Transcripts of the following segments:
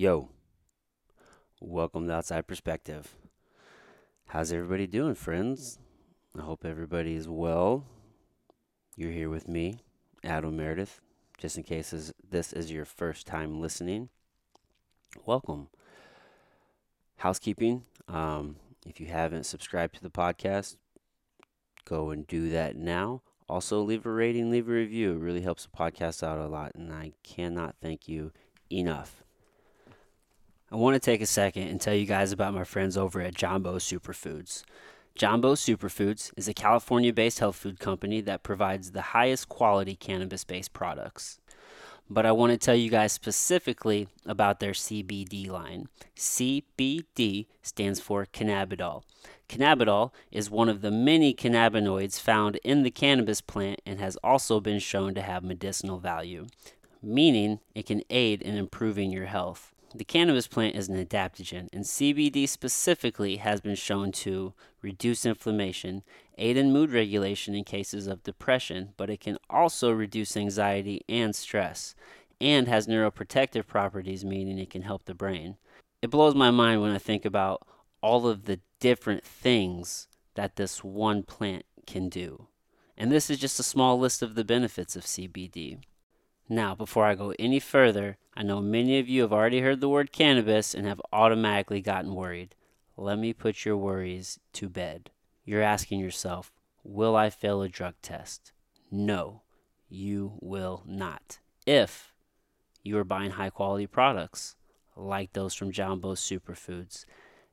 Yo, welcome to Outside Perspective. How's everybody doing, friends? I hope everybody is well. You're here with me, Adam Meredith, just in case this is your first time listening. Welcome. Housekeeping um, if you haven't subscribed to the podcast, go and do that now. Also, leave a rating, leave a review. It really helps the podcast out a lot, and I cannot thank you enough. I want to take a second and tell you guys about my friends over at Jambo Superfoods. Jambo Superfoods is a California based health food company that provides the highest quality cannabis based products. But I want to tell you guys specifically about their CBD line. CBD stands for cannabidiol. Cannabidiol is one of the many cannabinoids found in the cannabis plant and has also been shown to have medicinal value, meaning it can aid in improving your health. The cannabis plant is an adaptogen, and CBD specifically has been shown to reduce inflammation, aid in mood regulation in cases of depression, but it can also reduce anxiety and stress, and has neuroprotective properties, meaning it can help the brain. It blows my mind when I think about all of the different things that this one plant can do. And this is just a small list of the benefits of CBD. Now, before I go any further, I know many of you have already heard the word cannabis and have automatically gotten worried. Let me put your worries to bed. You're asking yourself, will I fail a drug test? No, you will not. If you are buying high quality products like those from Jambo Superfoods,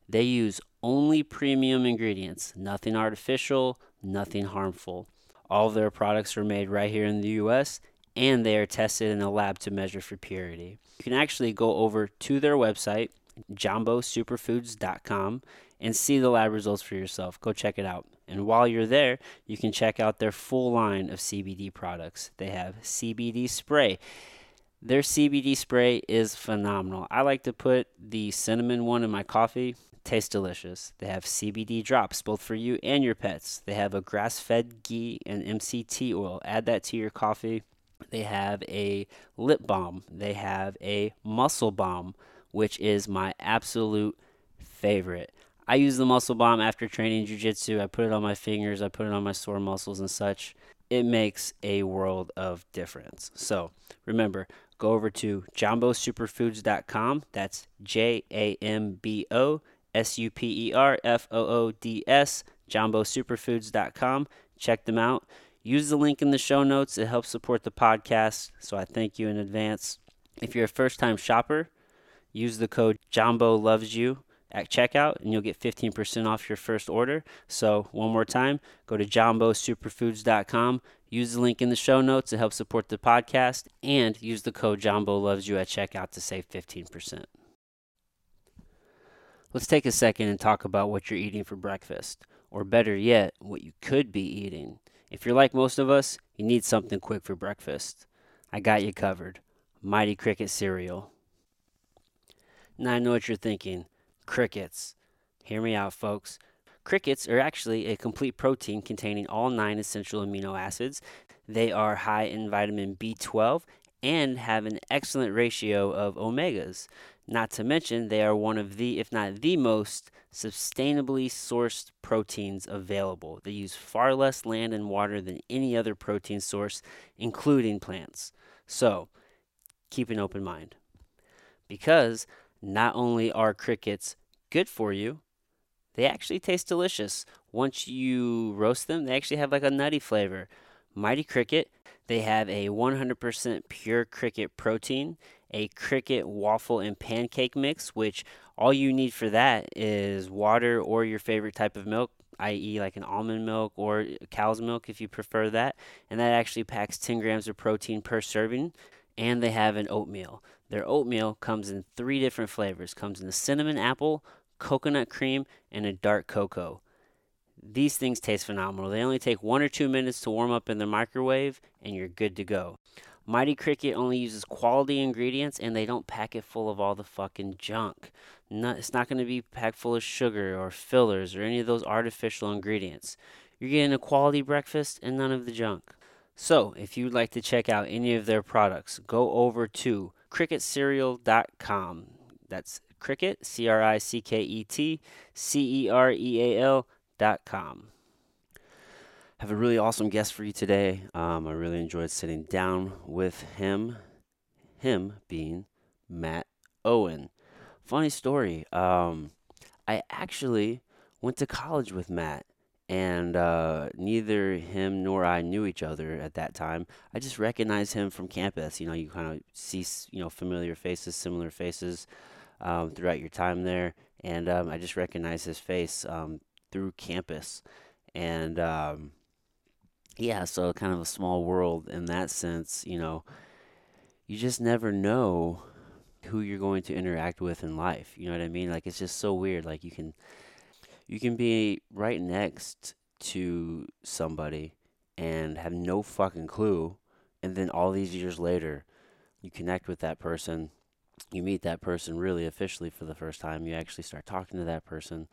they use only premium ingredients, nothing artificial, nothing harmful. All of their products are made right here in the US and they are tested in a lab to measure for purity. You can actually go over to their website, jambosuperfoods.com, and see the lab results for yourself. Go check it out. And while you're there, you can check out their full line of CBD products. They have CBD spray. Their CBD spray is phenomenal. I like to put the cinnamon one in my coffee. Tastes delicious. They have CBD drops, both for you and your pets. They have a grass fed ghee and MCT oil. Add that to your coffee. They have a lip balm. They have a muscle balm, which is my absolute favorite. I use the muscle balm after training jujitsu. I put it on my fingers, I put it on my sore muscles and such. It makes a world of difference. So remember, go over to jambosuperfoods.com. That's J A M B O S U P E R F O O D S, jambosuperfoods.com. Check them out. Use the link in the show notes. It helps support the podcast, so I thank you in advance. If you're a first time shopper, use the code Jambo Loves You at checkout and you'll get 15% off your first order. So, one more time, go to jambosuperfoods.com, use the link in the show notes to help support the podcast, and use the code Jambo Loves You at checkout to save 15%. Let's take a second and talk about what you're eating for breakfast, or better yet, what you could be eating. If you're like most of us, you need something quick for breakfast. I got you covered. Mighty Cricket cereal. Now I know what you're thinking. Crickets. Hear me out, folks. Crickets are actually a complete protein containing all nine essential amino acids. They are high in vitamin B12 and have an excellent ratio of omegas. Not to mention, they are one of the, if not the most sustainably sourced proteins available. They use far less land and water than any other protein source, including plants. So, keep an open mind. Because not only are crickets good for you, they actually taste delicious. Once you roast them, they actually have like a nutty flavor. Mighty Cricket, they have a 100% pure cricket protein, a cricket waffle and pancake mix, which all you need for that is water or your favorite type of milk, i.e., like an almond milk or cow's milk if you prefer that. And that actually packs 10 grams of protein per serving. And they have an oatmeal. Their oatmeal comes in three different flavors comes in the cinnamon apple, coconut cream, and a dark cocoa. These things taste phenomenal. They only take one or two minutes to warm up in the microwave, and you're good to go. Mighty Cricket only uses quality ingredients and they don't pack it full of all the fucking junk. Not, it's not going to be packed full of sugar or fillers or any of those artificial ingredients. You're getting a quality breakfast and none of the junk. So, if you'd like to check out any of their products, go over to cricketcereal.com. That's Cricket, C R I C K E T C E R E A L dot com. Have a really awesome guest for you today. Um, I really enjoyed sitting down with him, him being Matt Owen. Funny story. Um, I actually went to college with Matt, and uh, neither him nor I knew each other at that time. I just recognized him from campus. You know, you kind of see you know familiar faces, similar faces um, throughout your time there, and um, I just recognized his face um, through campus, and um, yeah, so kind of a small world in that sense. You know, you just never know who you're going to interact with in life. You know what I mean? Like it's just so weird. Like you can you can be right next to somebody and have no fucking clue and then all these years later you connect with that person you meet that person really officially for the first time you actually start talking to that person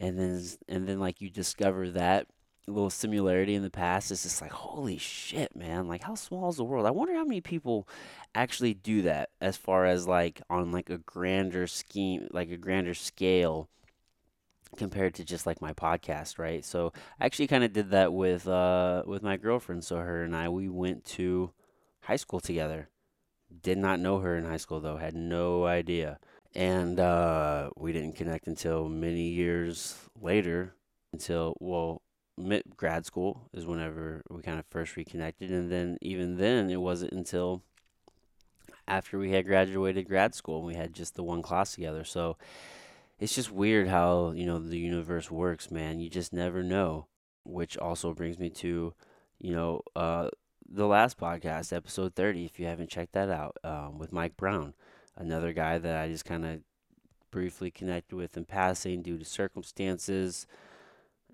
and then and then like you discover that little similarity in the past it's just like holy shit man like how small is the world i wonder how many people actually do that as far as like on like a grander scheme like a grander scale compared to just like my podcast, right? So I actually kind of did that with uh, with my girlfriend. So her and I we went to high school together. Did not know her in high school though. Had no idea, and uh, we didn't connect until many years later. Until well, grad school is whenever we kind of first reconnected, and then even then it wasn't until after we had graduated grad school and we had just the one class together. So it's just weird how you know the universe works, man. You just never know. Which also brings me to, you know, uh, the last podcast, episode thirty. If you haven't checked that out, um, with Mike Brown, another guy that I just kind of briefly connected with in passing due to circumstances,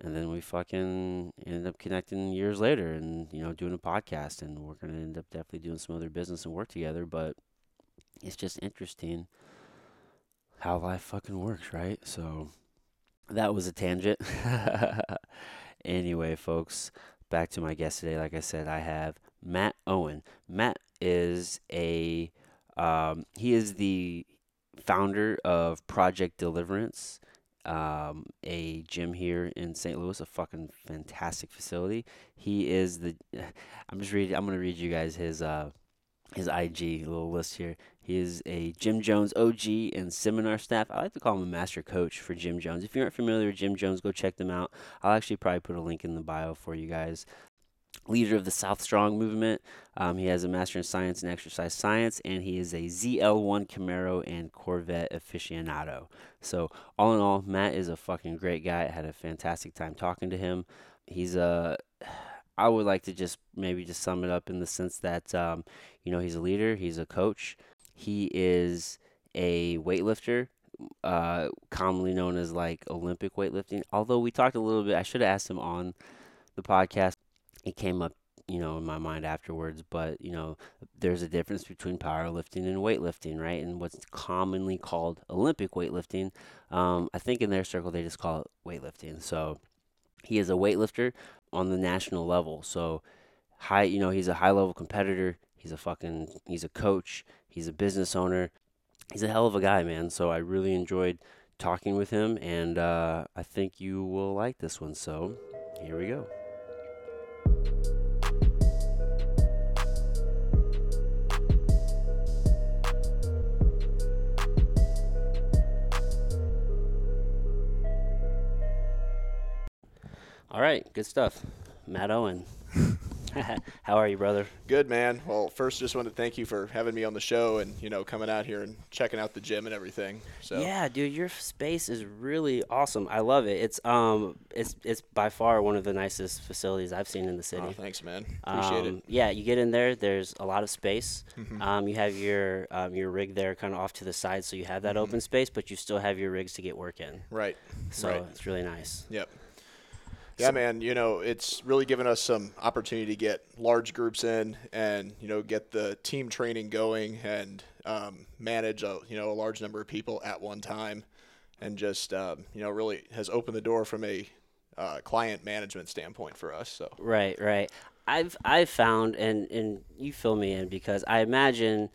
and then we fucking ended up connecting years later, and you know, doing a podcast, and we're gonna end up definitely doing some other business and work together. But it's just interesting how life fucking works, right? So that was a tangent. anyway, folks, back to my guest today. Like I said, I have Matt Owen. Matt is a um, he is the founder of Project Deliverance, um, a gym here in St. Louis, a fucking fantastic facility. He is the. I'm just reading. I'm gonna read you guys his uh, his IG little list here. He is a Gym Jones OG and seminar staff. I like to call him a master coach for Gym Jones. If you aren't familiar with Gym Jones, go check them out. I'll actually probably put a link in the bio for you guys. Leader of the South Strong movement. Um, he has a master in science and exercise science, and he is a ZL1 Camaro and Corvette aficionado. So, all in all, Matt is a fucking great guy. I had a fantastic time talking to him. He's a I would like to just maybe just sum it up in the sense that um, you know he's a leader, he's a coach, he is a weightlifter, uh, commonly known as like Olympic weightlifting. Although we talked a little bit, I should have asked him on the podcast. It came up, you know, in my mind afterwards. But you know, there's a difference between powerlifting and weightlifting, right? And what's commonly called Olympic weightlifting, um, I think in their circle they just call it weightlifting. So he is a weightlifter on the national level. So high, you know, he's a high level competitor. He's a fucking, he's a coach. He's a business owner. He's a hell of a guy, man. So I really enjoyed talking with him, and uh, I think you will like this one. So here we go. All right, good stuff. Matt Owen. How are you, brother? Good, man. Well, first, just want to thank you for having me on the show and you know coming out here and checking out the gym and everything. So yeah, dude, your space is really awesome. I love it. It's um, it's it's by far one of the nicest facilities I've seen in the city. Oh, thanks, man. Appreciate um, it. Yeah, you get in there. There's a lot of space. Mm-hmm. Um, you have your um, your rig there, kind of off to the side, so you have that Mhm. open space, but you still have your rigs to get work in. Right. So Right. it's really nice. Yep. Yeah, man. You know, it's really given us some opportunity to get large groups in, and you know, get the team training going, and um, manage a you know a large number of people at one time, and just um, you know really has opened the door from a uh, client management standpoint for us. So Right, right. I've I've found and and you fill me in because I imagine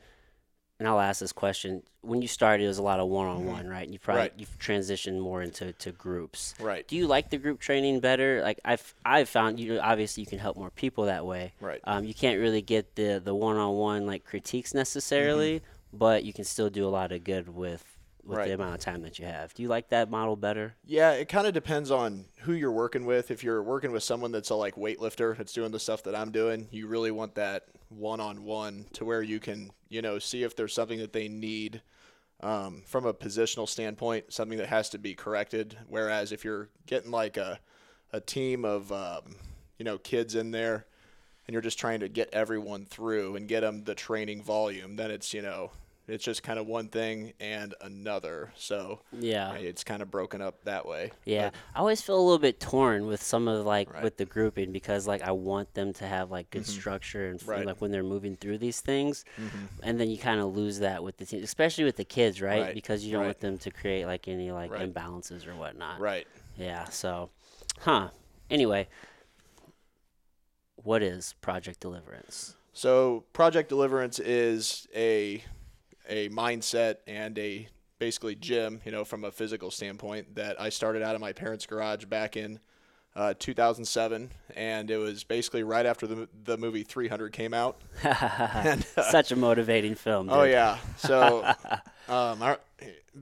and I'll ask this question: When you started, it was a lot of one-on-one, right? You probably Right. you've transitioned more into to groups. Right. Do you like the group training better? Like I've I've found you obviously you can help more people that way. Right. Um, you can't really get the the one-on-one like critiques necessarily, but you can still do a lot of good with with Mm-hmm. Right. the amount of time that you have. Do you like that model better? Yeah, it kind of depends on who you're working with. If you're working with someone that's a like weightlifter that's doing the stuff that I'm doing, you really want that one-on-one to where you can, you know, see if there's something that they need um, from a positional standpoint, something that has to be corrected. Whereas if you're getting like a a team of um, you know kids in there, and you're just trying to get everyone through and get them the training volume, then it's you know it's just kind of one thing and another. So Yeah. it's kind of broken up that way. Yeah, But- I always feel a little bit torn with some of like Right. with the grouping because like I want them to have like good mm-hmm. structure and Right. like when they're moving through these things, mm-hmm. and then you kind of lose that with the team, especially with the kids, right? Right, Because you don't want them to create like any like imbalances or whatnot. Right. Yeah. So, huh. Anyway, what is Project Deliverance? So Project Deliverance is a a mindset and a basically gym, you know, from a physical standpoint that I started out of my parents' garage back in uh, 2007, and it was basically right after the the movie 300 came out. and, uh, Such a motivating film. Oh yeah. So um, I,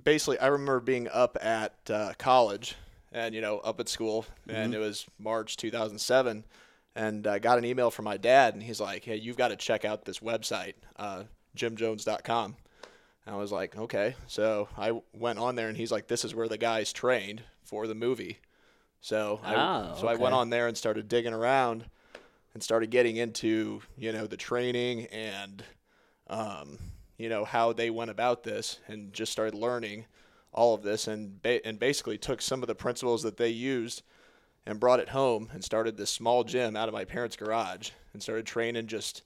basically, I remember being up at uh, college and you know up at school, and Mm-hmm. it was March 2007, and I got an email from my dad, and he's like, "Hey, you've got to check out this website, uh, GymJones.com." And I was like, "Okay." So I went on there, and he's like, "This is where the guys trained for the movie." So I Oh, so I went on there and started digging around, and started getting into you know the training and um, you know how they went about this and just started learning all of this and ba- and basically took some of the principles that they used and brought it home and started this small gym out of my parents' garage and started training just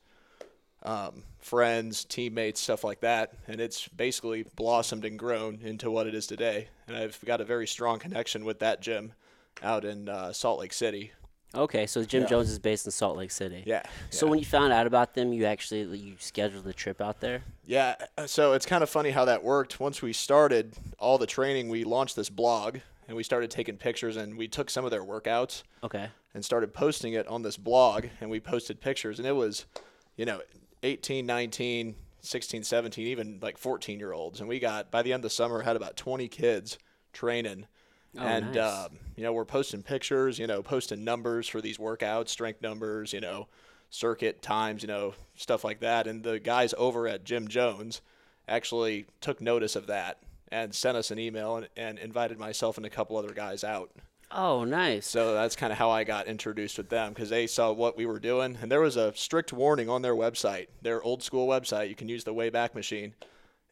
um, friends, teammates, stuff like that. And it's basically blossomed and grown into what it is today. And I've got a very strong connection with that gym out in uh, Salt Lake City. Okay, so Gym Yeah. Jones is based in Salt Lake City. Yeah. So yeah. when you found out about them, you actually you scheduled the trip out there. Yeah, uh, so it's kind of funny how that worked. Once we started all the training, we launched this blog and we started taking pictures and we took some of their workouts Okay. and started posting it on this blog and we posted pictures and it was, you know, 18, 19, 16, 17, even like 14 year olds. And we got, by the end of the summer, had about 20 kids training. Oh, and, nice. um, you know, we're posting pictures, you know, posting numbers for these workouts, strength numbers, you know, circuit times, you know, stuff like that. And the guys over at Gym Jones actually took notice of that and sent us an email and, and invited myself and a couple other guys out. Oh, nice. So that's kind of how I got introduced with them because they saw what we were doing. And there was a strict warning on their website, their old school website. You can use the Wayback Machine.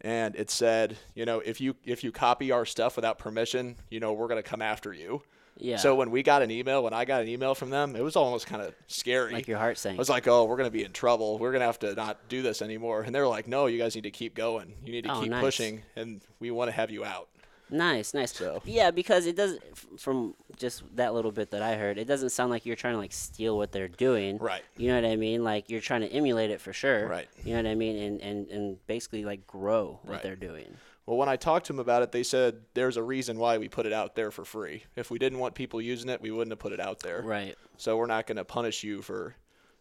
And it said, you know, if you if you copy our stuff without permission, you know, we're gonna come after you. Yeah. So when we got an email, when I got an email from them, it was almost kind of scary. like your heart I sank. was like, oh, we're going to be in trouble. We're going to have to not do this anymore. And they're like, no, you guys need to keep going. You need to Oh, keep nice. pushing, and we want to have you out. Nice, nice. So- Yeah, because it doesn't. From just that little bit that I heard, it doesn't sound like you're trying to like steal what they're doing. Right. You know what I mean? Like you're trying to emulate it for sure. Right. You know what I mean? And and and basically like grow what Right. they're doing. Well, when I talked to them about it, they said there's a reason why we put it out there for free. If we didn't want people using it, we wouldn't have put it out there. Right. So we're not going to punish you for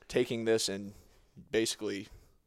taking this and basically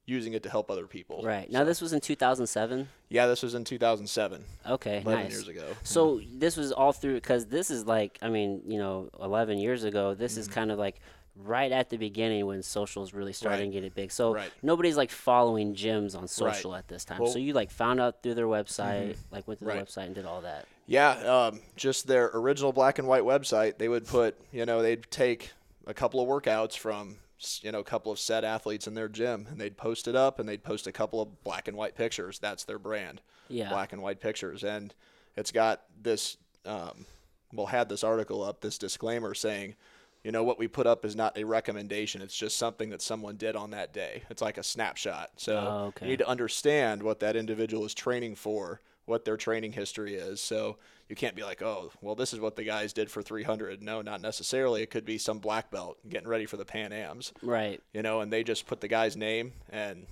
using it to help other people. Right. Now this was in 2007. Yeah, this was in 2007, Okay. 11 nice. years ago. So this was all through because this is like I mean you know 11 years ago. This Mm-hmm. is kind of like right at the beginning when socials really started Right. to get it big. So Right. nobody's like following gyms on social at this time. Well- Mm-hmm. so you like found out through their website, like went to the Right. website and did all that. Yeah, um, just their original black and white website. They would put, you know, they'd take a couple of workouts from, you know, a couple of set athletes in their gym, and they'd post it up, and they'd post a couple of black and white pictures. That's their brand, Yeah. black and white pictures, and it's got this. Um, well, had this article up, this disclaimer saying, you know, what we put up is not a recommendation. It's just something that someone did on that day. It's like a snapshot. So Oh, okay. you need to understand what that individual is training for, what their training history is. So you can't be like, oh, well, this is what the guys did for 300. No, not necessarily. It could be some black belt getting ready for the Pan Ams, Right. you know, and they just put the guy's name and,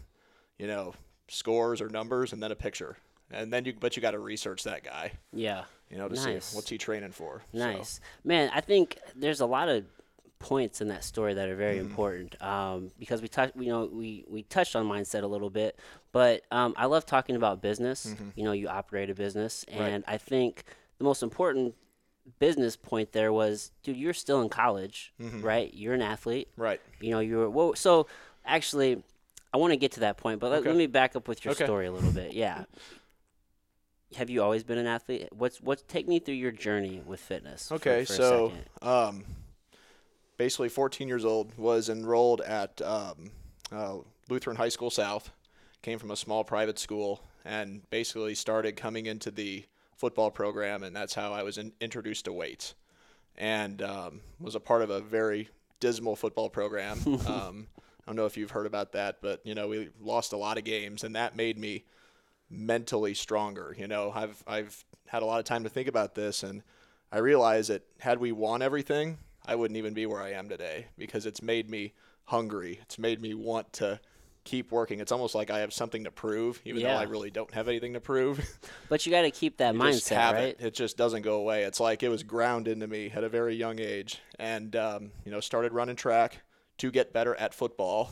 you know, scores or numbers and then a picture. And then you but you got to research that guy, Yeah. you know, to Nice. see what's he training for. So, Nice. Man, I think there's a lot of points in that story that are very Mm-hmm. important um, because we touched, you know, we, we touched on mindset a little bit, but um, I love talking about business. You know, you operate a business, Mm-hmm. Right. and I think the most important business point there was, dude, you're still in college, Mm-hmm. right? You're an athlete. right. You know, you're well. So actually, I want to get to that point, but let, Okay. let me back up with your Okay. story a little bit. Yeah. Have you always been an athlete? What's what's take me through your journey with fitness? Okay, for a so um, basically 14 years old, was enrolled at um, uh, Lutheran High School South, came from a small private school, and basically started coming into the football program, and that's how I was in, introduced to weights, and um, was a part of a very dismal football program. um, I don't know if you've heard about that, but you know we lost a lot of games, and that made me mentally stronger. You know, I've I've had a lot of time to think about this, and I realize that had we won everything, I wouldn't even be where I am today because it's made me hungry. It's made me want to keep working. It's almost like I have something to prove, even though I really don't have anything to prove. but you got to keep that mindset, have right? it. It just doesn't go away. It's like it was ground into me at a very young age, and um, you know, started running track to get better at football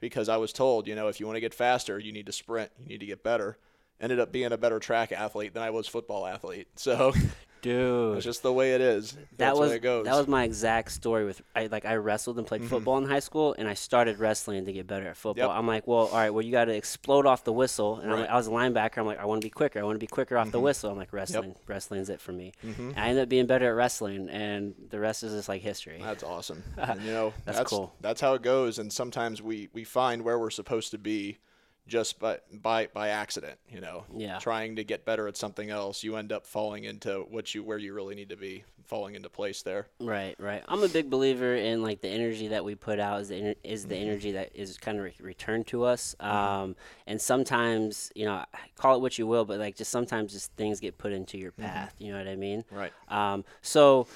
because I was told, you know, if you want to get faster, you need to sprint, you need to get better. Ended up being a better track athlete than I was football athlete. So Dude, it's just the way it is. that That's was the way it goes. that was my exact story with I like I wrestled and played mm-hmm. football in high school, and I started wrestling to get better at football. Yep. I'm like, well, all right, well, you got to explode off the whistle, and I'm Right. like, I was a linebacker. I'm like, I want to be quicker. I want to be quicker off the mm-hmm. whistle. I'm like, wrestling, wrestling's it for me. Mm-hmm. And I ended up being better at wrestling, and the rest is just like history. That's awesome. And, you know, That's that's, cool. That's how it goes. And sometimes we, we find where we're supposed to be just by, by by accident. You know, Yeah. Trying to get better at something else, you end up falling into what you where you really need to be, falling into place there. Right, right. I'm a big believer in like the energy that we put out is the is Mm-hmm. the energy that is kind of re- returned to us. Um, and sometimes, you know, call it what you will, but like just sometimes just things get put into your path. You know what I mean? Mm-hmm. Right. Um, so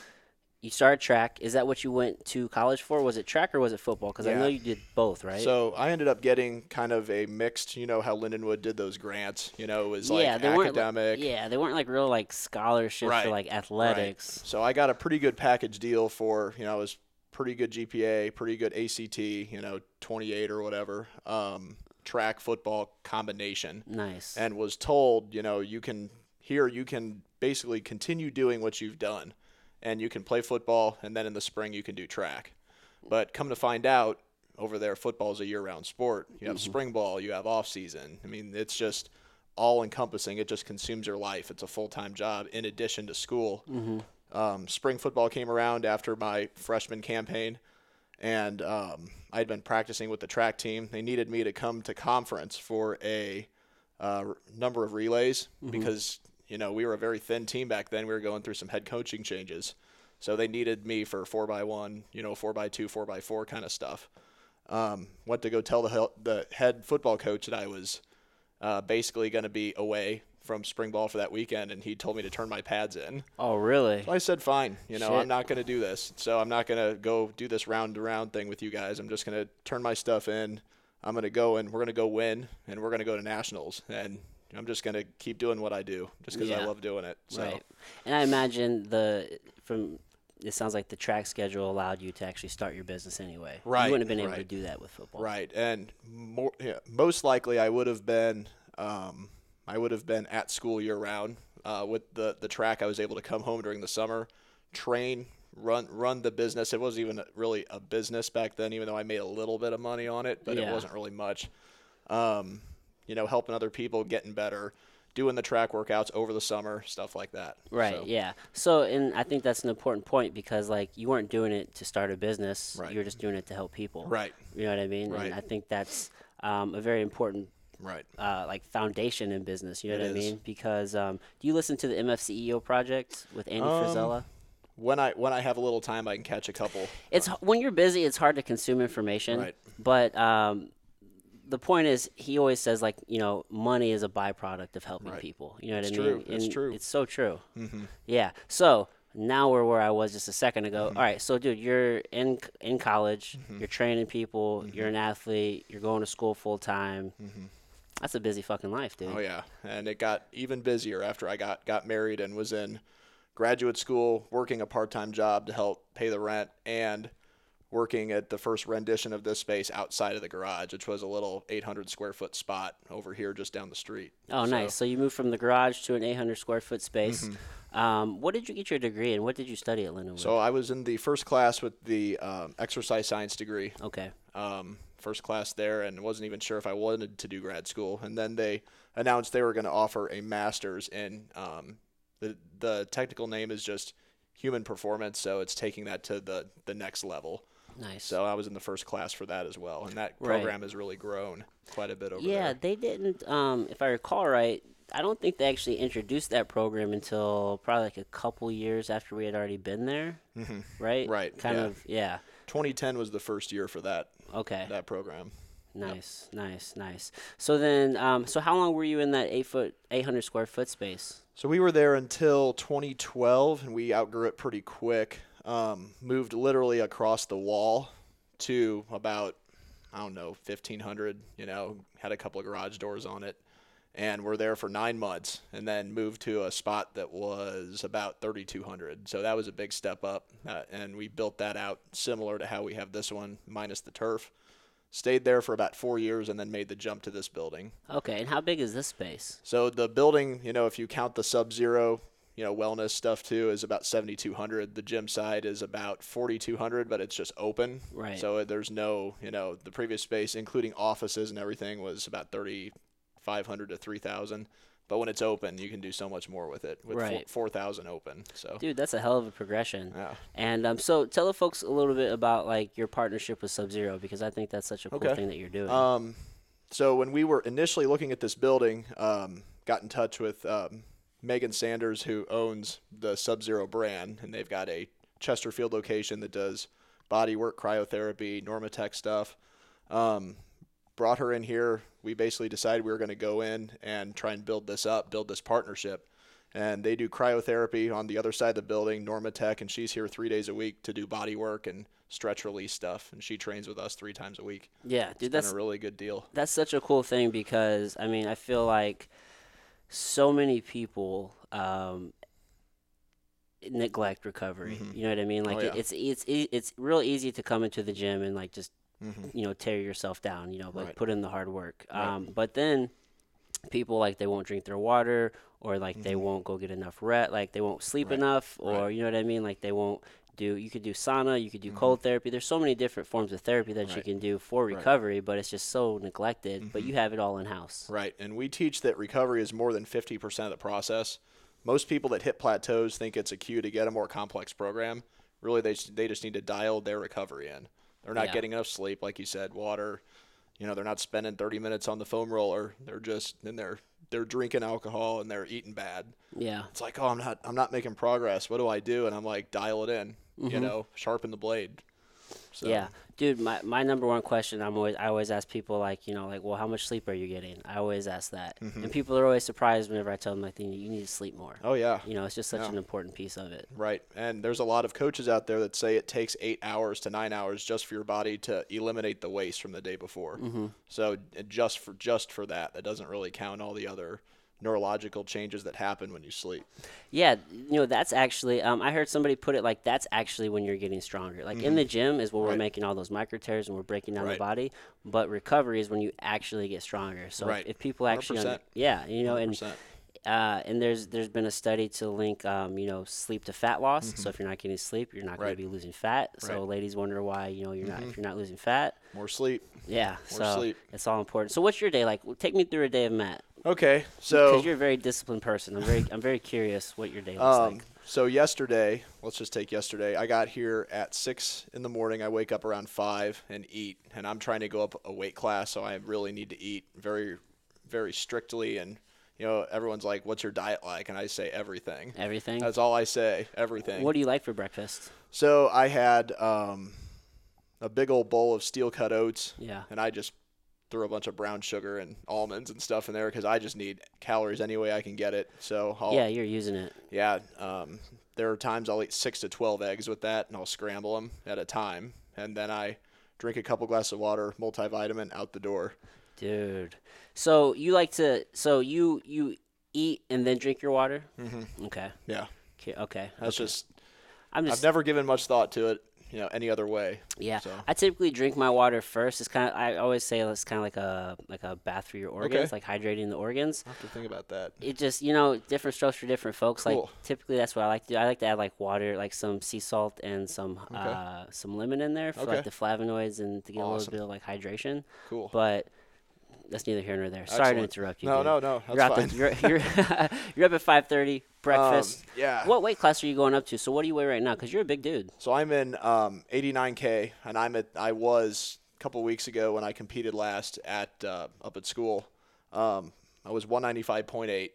you started track. Is that what you went to college for? Was it track or was it football? Because I know you did both, right? So I ended up getting kind of a mixed. You know how Lindenwood did those grants. You know, it was like yeah, they weren't. academic. Like, yeah, they weren't like real like scholarships Right, for like Right. athletics. So I got a pretty good package deal for, you know, it was pretty good GPA, pretty good ACT, you know, 28 or whatever, um, track football combination, Nice. and was told, you know, you can here you can basically continue doing what you've done, and you can play football, and then in the spring you can do track. But come to find out, over there, football is a year-round sport. You have spring ball, you have off season. I mean, it's just all encompassing. It just consumes your life. It's a full-time job in addition to school. Um, spring football came around after my freshman campaign, and um, I'd been practicing with the track team. They needed me to come to conference for a uh, number of relays because you know we were a very thin team back then. We were going through some head coaching changes, so they needed me for four by one, you know, four by two, four by four kind of stuff. Um, went to go tell the the head football coach that I was uh, basically going to be away from spring ball for that weekend, and he told me to turn my pads in. oh, really? So I said, fine, you know, Shit. I'm not going to do this. So I'm not going to go do this round to round thing with you guys. I'm just going to turn my stuff in. I'm going to go and we're going to go win and we're going to go to nationals. And I'm just going to keep doing what I do just because Yeah. I love doing it. So, Right. And I imagine the from it sounds like the track schedule allowed you to actually start your business anyway. Right, You wouldn't have been able to do that with football. right. And more, yeah, most likely I would have been, um, I would have been at school year round. Uh, with the, the track, I was able to come home during the summer, train, run run the business. It wasn't even really a business back then, even though I made a little bit of money on it, but Yeah. it wasn't really much. Um, you know, helping other people, getting better, doing the track workouts over the summer, stuff like that. Right. So, Yeah. So, and I think that's an important point because, like, you weren't doing it to start a business. Right. You're just doing it to help people. Right. You know what I mean? Right. And I think that's um, a very important, Right. uh, like, foundation in business. You know It what I mean? Because um, do you listen to the MFCEO project with Andy Um, Frisella? When I when I have a little time, I can catch a couple. It's when you're busy, it's hard to consume information. Right. But um, the point is, he always says like you know, money is a byproduct of helping Right. people. You know what It's I mean? true. It's And true. It's so true. Mm-hmm. Yeah. So now we're where I was just a second ago. Mm-hmm. All right. So dude, you're in in college. You're training people. You're an athlete. You're going to school full time. Mm-hmm. That's a busy fucking life, dude. Oh yeah, and it got even busier after I got got married and was in graduate school, working a part time job to help pay the rent, and working at the first rendition of this space outside of the garage, which was a little 800 square foot spot over here just down the street. Oh, So- nice. So you moved from the garage to an 800 square foot space. Um, what did you get your degree in? What did you study at Lindenwood? So I was in the first class with the um, exercise science degree, okay. um, first class there, and wasn't even sure if I wanted to do grad school. And then they announced they were going to offer a master's in um, the the technical name is just human performance, so it's taking that to the the next level. Nice. So I was in the first class for that as well, and that Right. program has really grown quite a bit over there. yeah, there. they didn't. Um, if I recall right, I don't think they actually introduced that program until probably like a couple years after we had already been there. Mm-hmm. Right. Right, Kind yeah. of. Yeah. 2010 was the first year for that Okay. that program. Nice. Nice. Nice. So then, um, so how long were you in that eight foot, eight hundred square foot space? So we were there until 2012, and we outgrew it pretty quick. Um, moved literally across the wall to about, I don't know, 1,500. You know, had a couple of garage doors on it, and we're there for nine months, and then moved to a spot that was about 3,200. So that was a big step up, uh, and we built that out similar to how we have this one, minus the turf. Stayed there for about four years, and then made the jump to this building. Okay. And how big is this space? So the building, you know, if you count the sub-zero, you know, wellness stuff too, is about 7,200. The gym side is about 4,200, but it's just open. Right. So there's no, you know, the previous space, including offices and everything, was about 3,500 to 3,000. But when it's open, you can do so much more with it. With Right. 4,000 open. So Dude, that's a hell of a progression. yeah. And um, so tell the folks a little bit about like your partnership with Sub Zero because I think that's such a cool Okay. thing that you're doing. Um, so when we were initially looking at this building, um, got in touch with um, Megan Sanders, who owns the Sub Zero brand, and they've got a Chesterfield location that does body work, cryotherapy, Normatec stuff. Um, brought her in here. We basically decided we were going to go in and try and build this up, build this partnership. And they do cryotherapy on the other side of the building, Normatec, and she's here three days a week to do body work and stretch release stuff. And she trains with us three times a week. yeah, It's dude, been that's a really good deal. that's such a cool thing because I mean I feel like so many people um, neglect recovery. You know what I mean? Like Oh, yeah. it's it's it's real easy to come into the gym and like just Mhm. you know tear yourself down. You know, like Right. put in the hard work. Right. Um, but then people like they won't drink their water or like they won't go get enough rest like they won't sleep Mm-hmm. Right. enough or Right. you know what i mean like they won't do you could do sauna you could do cold therapy there's so many different forms of therapy that you Mm-hmm. Can do for Right. Mm-hmm. recovery but it's just so neglected but you have it all in house Right. And we teach that recovery is more than 50% of the process. Most people that hit plateaus think it's a cue to get a more complex program. Really, they, they just need to dial their recovery in. They're not Yeah. getting enough sleep, like you said, water. You know, they're not spending 30 minutes on the foam roller. They're just, and they're, they're drinking alcohol and they're eating bad. yeah It's like, oh, I'm not, I'm not making progress. What do I do? And I'm like, dial it in, you know, sharpen the blade. So, Mm-hmm. yeah dude my, my number one question i'm always i always ask people like you know like well how much sleep are you getting i always ask that Mm-hmm. and people are always surprised whenever i tell them like you need- you need to sleep more Oh, yeah. you know it's just such Yeah. an important piece of it Right. And there's a lot of coaches out there that say it takes eight hours to nine hours just for your body to eliminate the waste from the day before. Mm-hmm. So just for just for that, that doesn't really count all the other neurological changes that happen when you sleep. Yeah, you know that's actually. Um, I heard somebody put it like that's actually when you're getting stronger. Like in the gym is where we're Mm-hmm. Making all those micro tears and we're breaking down the body. But recovery is when you actually get stronger. So if- Right. if, people actually, under, 100%. yeah, you know, and 100%. uh, and there's there's been a study to link, um, you know, sleep to fat loss. So if you're not getting sleep, you're not going Mm-hmm. To be losing fat. So Right. Mm-hmm. ladies wonder why you know you're not if you're not losing fat. More sleep. Yeah, so sleep. it's all important. So what's your day like? Take me through a day of Matt Okay. so because you're a very disciplined person. I'm very I'm very curious what your day looks um, like. so yesterday, let's just take yesterday. I got here at six in the morning. I wake up around five and eat, and I'm trying to go up a weight class, so I really need to eat very, very strictly. And you know, everyone's like, "What's your diet like?" And I say everything. Everything. That's all I say. Everything. What do you like for breakfast? So I had um, a big old bowl of steel cut oats, Yeah. and I just threw a bunch of brown sugar and almonds and stuff in there because I just need calories any way I can get it. So I'll, Yeah, you're using it. yeah. Um, there are times I'll eat six to twelve eggs with that, and I'll scramble them at a time, and then I drink a couple glasses of water, multivitamin, out the door. Dude. So you like to so you you eat and then drink your water? Mm-hmm. Okay. Yeah, Okay. Okay. that's okay. just. I'm just, I've never given much thought to it. You know, any other way. yeah. so. I typically drink my water first. It's kind of I always say it's kind of like a like a bath for your organs, like hydrating the organs. I have to think about that. It just you know different strokes for different folks. Like typically that's what I like to do. I like to add like water, like some sea salt and some uh some lemon in there for Okay. like the flavonoids and to get a little bit of like hydration. Cool. But that's neither here nor there. Sorry to interrupt you. no, dude. no, no. That's You're fine. the, you're you're you're up at five thirty. Breakfast. Um, yeah. What weight class are you going up to? So what do you weigh right now? Because you're a big dude. So I'm in um, 89k, and I'm at. I was a couple weeks ago when I competed last at uh, up at school. Um, I was 195.8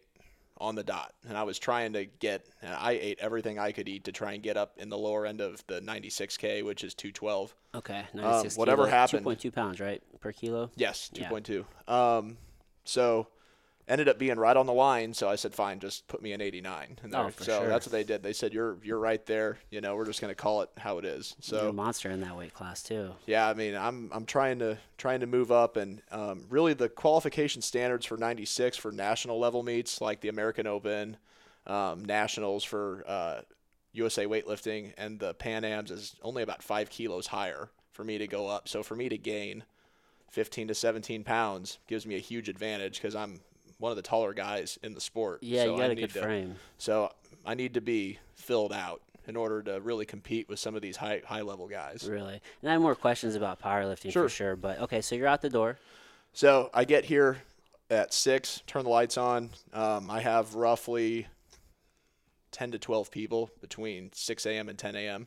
on the dot, and I was trying to get. And I ate everything I could eat to try and get up in the lower end of the 96k, which is 212. Okay, ninety six. Um, whatever kilo, happened- Two point two pounds, right, per kilo. Yes, Yeah. 2.2. Um, so ended up being right on the line. So I said, fine, just put me in 89. And Oh, so sure. that's what they did. They said, you're you're right there. You know, we're just gonna call it how it is. You're a So monster in that weight class too. yeah, I mean, I'm I'm trying to trying to move up, and um, really the qualification standards for 96 for national level meets like the American Open, um, nationals for uh, USA weightlifting, and the Pan Am's is only about five kilos higher for me to go up. So for me to gain 15 to 17 pounds gives me a huge advantage because I'm one of the taller guys in the sport. Yeah, so you I got a need good to- frame. So I need to be filled out in order to really compete with some of these high high level guys. Really. And I have more questions about powerlifting Sure. for sure. But okay, so you're out the door. So I get here at six, turn the lights on. Um, I have roughly 10 to 12 people between 6 a.m. and 10 a.m.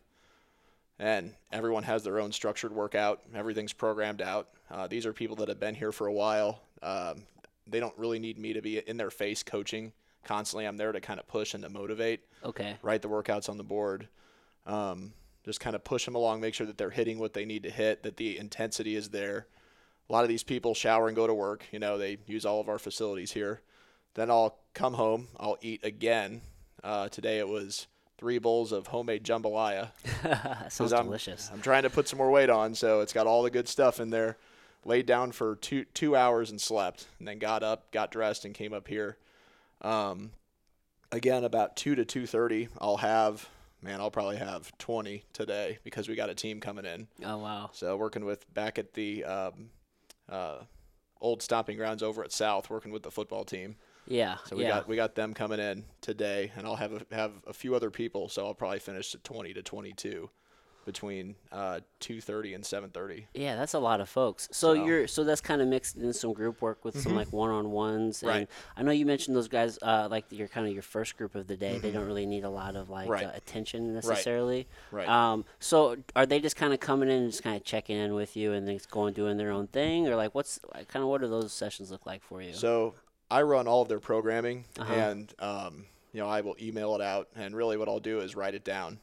And everyone has their own structured workout. Everything's programmed out. Uh, these are people that have been here for a while. Um, they don't really need me to be in their face coaching constantly. I'm there to kind of push and to motivate Okay. write the workouts on the board, um, just kind of push them along, make sure that they're hitting what they need to hit, that the intensity is there. A lot of these people shower and go to work. You know, they use all of our facilities here. Then I'll come home. I'll eat again. Uh, today it was three bowls of homemade jambalaya. sounds I'm, delicious. I'm trying to put some more weight on, so it's got all the good stuff in there. Laid down for two two hours and slept, and then got up, got dressed, and came up here. Um, again, about two to two thirty, I'll have man, I'll probably have twenty today because we got a team coming in. Oh wow. So working with back at the um, uh, old stomping grounds over at South, working with the football team. Yeah. So we yeah. got we got them coming in today, and I'll have a, have a few other people. So I'll probably finish at twenty to twenty two between uh, two thirty and seven thirty. Yeah, that's a lot of folks. So, So- Mm-hmm. you're so that's kind of mixed in some group work with some like one-on-ones. And Right. I know you mentioned those guys uh, like you're kind of your first group of the day. They don't really need a lot of like Mm-hmm. Right. uh, attention necessarily. Right. Um, so are they just kind of coming in and just kind of checking in with you and then going doing their own thing, or like what's kind of what do those sessions look like for you? So I run all of their programming, Uh-huh. and um, you know I will email it out, and really what I'll do is write it down,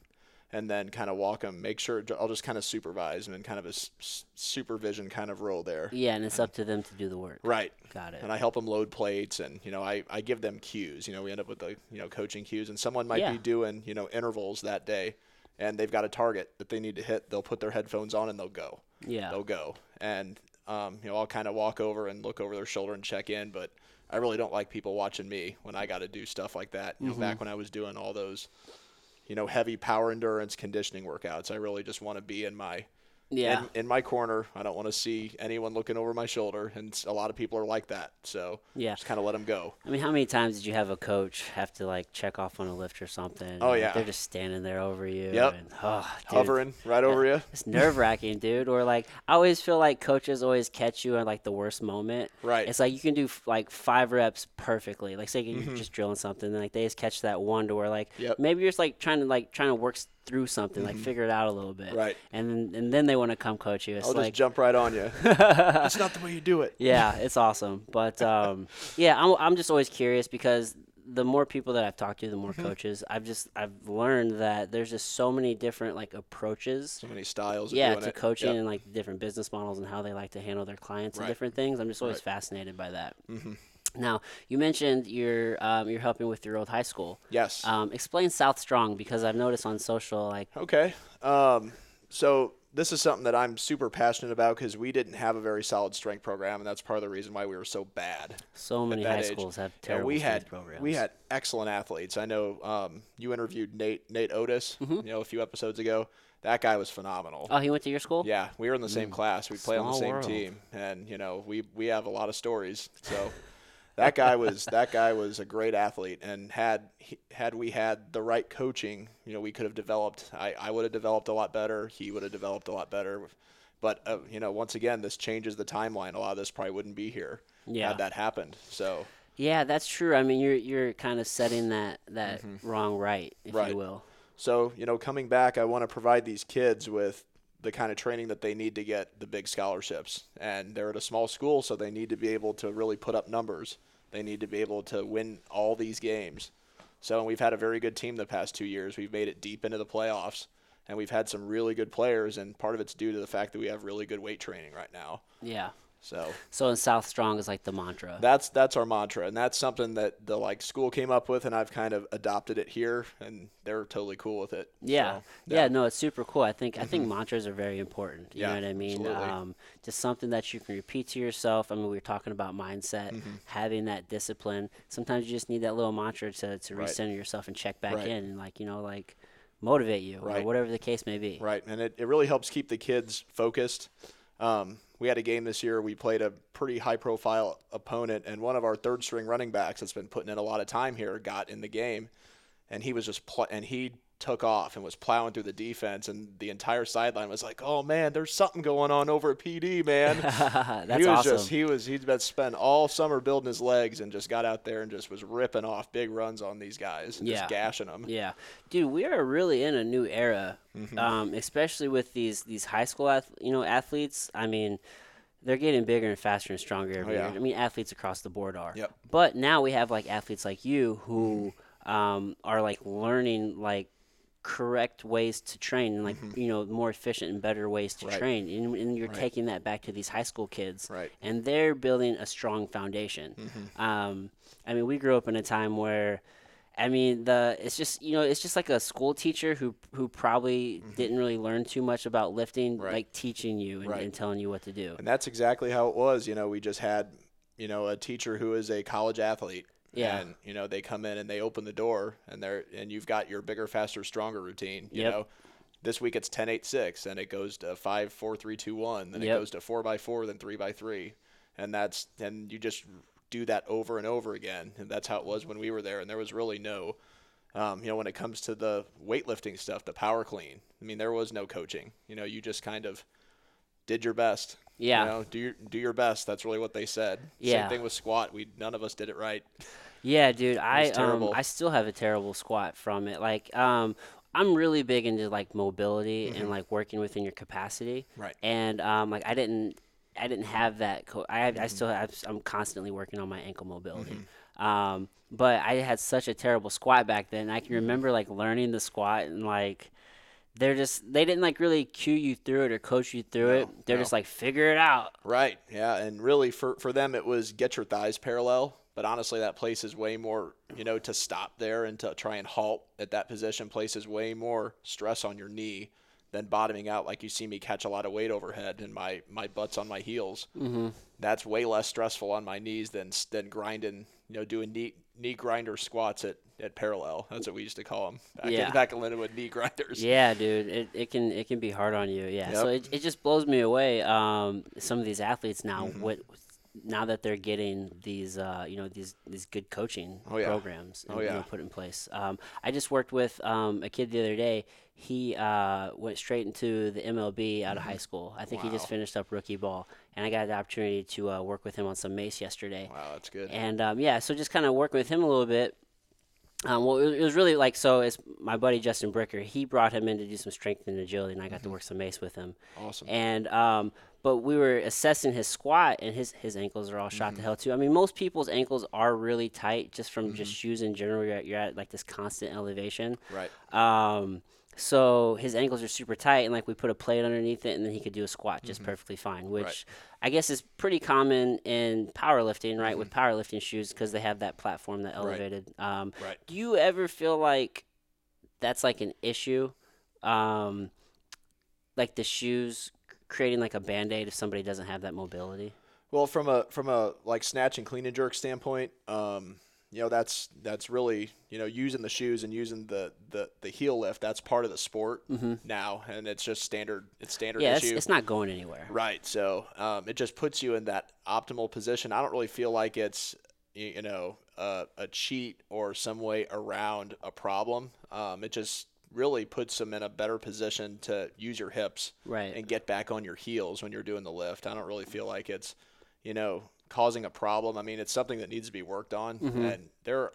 and then kind of walk them. Make sure I'll just kind of supervise and kind of a s- supervision kind of role there. yeah, and it's up to them to do the work. Right. Got it. And I help them load plates, and you know I, I give them cues. You know we end up with the you know coaching cues, and someone might Yeah. be doing you know intervals that day, and they've got a target that they need to hit. They'll put their headphones on and they'll go. Yeah. They'll go, and um, you know I'll kind of walk over and look over their shoulder and check in, but I really don't like people watching me when I got to do stuff like that. You know, Mm-hmm. back when I was doing all those, you know, heavy power endurance conditioning workouts, I really just want to be in my Yeah. in, in my corner. I don't want to see anyone looking over my shoulder, and a lot of people are like that. So Yeah. just kind of let them go. I mean, how many times did you have a coach have to like check off on a lift or something? Oh, like, yeah. they're just standing there over you. Yep. And, oh, dude, Hovering right over you. It's nerve wracking, dude. Or like, I always feel like coaches always catch you at like the worst moment. Right. It's like you can do f- like five reps perfectly. Like say you're just drilling something, and like they just catch that one to where like Mm-hmm. Yep. Mm-hmm. maybe you're just like trying to like trying to work through something, like figure it out a little bit. Right. And then and then they want to come coach you. It's I'll like just jump right on you. That's not the way you do it. yeah, it's awesome. But um, yeah, I'm I'm just always curious because the more people that I've talked to, the more Mm-hmm. coaches I've just I've learned that there's just so many different like approaches. So many styles. Of Yeah, to coaching Yep. and like different business models and how they like to handle their clients and different things. I'm just always Right. fascinated by that. Mm-hmm. Now, you mentioned you're um, you're helping with your old high school. Yes. Um, explain South Strong because I've noticed on social like Okay. Um, so this is something that I'm super passionate about because we didn't have a very solid strength program, and that's part of the reason why we were so bad. So many high age. schools have Yeah, terrible we strength had programs. we had excellent athletes. I know um, you interviewed Nate Nate Otis, Mm-hmm. you know, a few episodes ago. That guy was phenomenal. Oh, he went to your school? Yeah, we were in the same class. We play on the same world. team, and you know, we we have a lot of stories. So that guy was that guy was a great athlete, and had he, had we had the right coaching, you know, we could have developed. I I would have developed a lot better. He would have developed a lot better. But uh, you know, once again, this changes the timeline. A lot of this probably wouldn't be here Yeah. had that happened. So Yeah, that's true. I mean, you're you're kind of setting that that wrong right, if Mm-hmm. Right. you will. So, you know, coming back, I want to provide these kids with the kind of training that they need to get the big scholarships. And they're at a small school, so they need to be able to really put up numbers. They need to be able to win all these games. So, we've had a very good team the past two years. We've made it deep into the playoffs, and we've had some really good players. And part of it's due to the fact that we have really good weight training right now. Yeah. So So in South Strong is like the mantra. that's that's our mantra, and that's something that the like school came up with, and I've kind of adopted it here, and they're totally cool with it. Yeah. So, yeah, no, it's super cool. I think I think mantras are very important. You Yeah, know what I mean? absolutely. Um, just something that you can repeat to yourself. I mean, we were talking about mindset, Mm-hmm. having that discipline. Sometimes you just need that little mantra to, to Right. recenter yourself and check back Right. in and like, you know, like motivate you or Right. whatever the case may be. Right, and it, it really helps keep the kids focused. Um, we had a game this year. We played a pretty high profile opponent, and one of our third string running backs that's been putting in a lot of time here got in the game, and he was just pl- and he took off and was plowing through the defense, and the entire sideline was like, "Oh man, there's something going on over at PD, man." That's he was awesome. just he was he'd been spent all summer building his legs and just got out there and just was ripping off big runs on these guys and Yeah. just gashing them. Yeah, dude, we are really in a new era, Mm-hmm. um, especially with these these high school ath- you know athletes. I mean, they're getting bigger and faster and stronger every Oh, yeah. year. I mean, athletes across the board are. Yep. But now we have like athletes like you who um, are like learning like correct ways to train and like you know more efficient and better ways to Mm-hmm. Right. train and, and you're Right. taking that back to these high school kids Right. and they're building a strong foundation um, i mean we grew up in a time where i mean the it's just you know it's just like a school teacher who who probably didn't really learn too much about lifting Mm-hmm. Right. like teaching you and, Right. and telling you what to do And that's exactly how it was. You know, we just had, you know, a teacher who is a college athlete. Yeah. And, you know, they come in and they open the door and they're and you've got your bigger, faster, stronger routine. You Yep. know. This week it's 10 8 6 and it goes to 5 4 3 2 1, then Yep. it goes to 4 by 4 then 3 by 3. And that's and you just do that over and over again. And that's how it was when we were there and there was really no um, you know, when it comes to the weightlifting stuff, the power clean. I mean, there was no coaching. You know, you just kind of did your best. Yeah. You know, do your do your best. That's really what they said. Yeah. Same thing with squat. We none of us did it right. Yeah, dude, I um. I still have a terrible squat from it. Like, um, I'm really big into like mobility and like working within your capacity. Mm-hmm. Right. And um, like I didn't, I didn't have that. Co- I Mm-hmm. I still have. I'm constantly working on my ankle mobility. Hmm. Um, but I had such a terrible squat back then. I can Mm-hmm. remember like learning the squat and like. They're just they didn't like really cue you through it or coach you through it. They're no. just like figure it out. Right. Yeah. And really, for for them, it was get your thighs parallel. But honestly, that place is way more. You know, to stop there and to try and halt at that position places way more stress on your knee than bottoming out. Like you see me catch a lot of weight overhead and my my butt's on my heels. Mm-hmm. That's way less stressful on my knees than than grinding. You know, doing knee knee grinder squats at, at parallel. That's what we used to call them back, Yeah. in, back in Lindenwood, knee grinders. Yeah, dude, it, it can it can be hard on you. Yeah, so it, it just blows me away. Um, some of these athletes now, Mm-hmm. what now that they're getting these uh, you know these these good coaching Oh, yeah. programs, Oh, you know, put in place. Um, I just worked with um, a kid the other day. He uh, went straight into the MLB out of high school. I think he just Mm-hmm. Finished up rookie ball, and I got the opportunity to uh, work with him on some mace yesterday. Wow, that's good. And um, yeah, so just kind of working with him a little bit. Um, well, it was, really like so. It's my buddy Justin Bricker. He brought him in to do some strength and agility, and I got to work some mace with him. Awesome. And um, but we were assessing his squat, and his his ankles are all shot to hell too. I mean, most people's ankles are really tight just from just shoes in general. You're at, you're at like this constant elevation. Right. Um, so his ankles are super tight, and like we put a plate underneath it, and then he could do a squat just perfectly fine, which I guess is pretty common in powerlifting, right? With powerlifting shoes because they have that platform that elevated. Um, Right. Do you ever feel like that's like an issue? Um, like the shoes creating like a band aid if somebody doesn't have that mobility? Well, from a from a like snatch and clean and jerk standpoint, um, you know that's that's really you know using the shoes and using the the, the heel lift. That's part of the sport now, and it's just standard. It's standard Mm-hmm. Yeah, it's, issue. it's not going anywhere. Right. So um, it just puts you in that optimal position. I don't really feel like it's you know a, a cheat or some way around a problem. Um, it just really puts them in a better position to use your hips Right. and get back on your heels when you're doing the lift. I don't really feel like it's you know causing a problem. I mean, it's something that needs to be worked on, Mm-hmm. and there.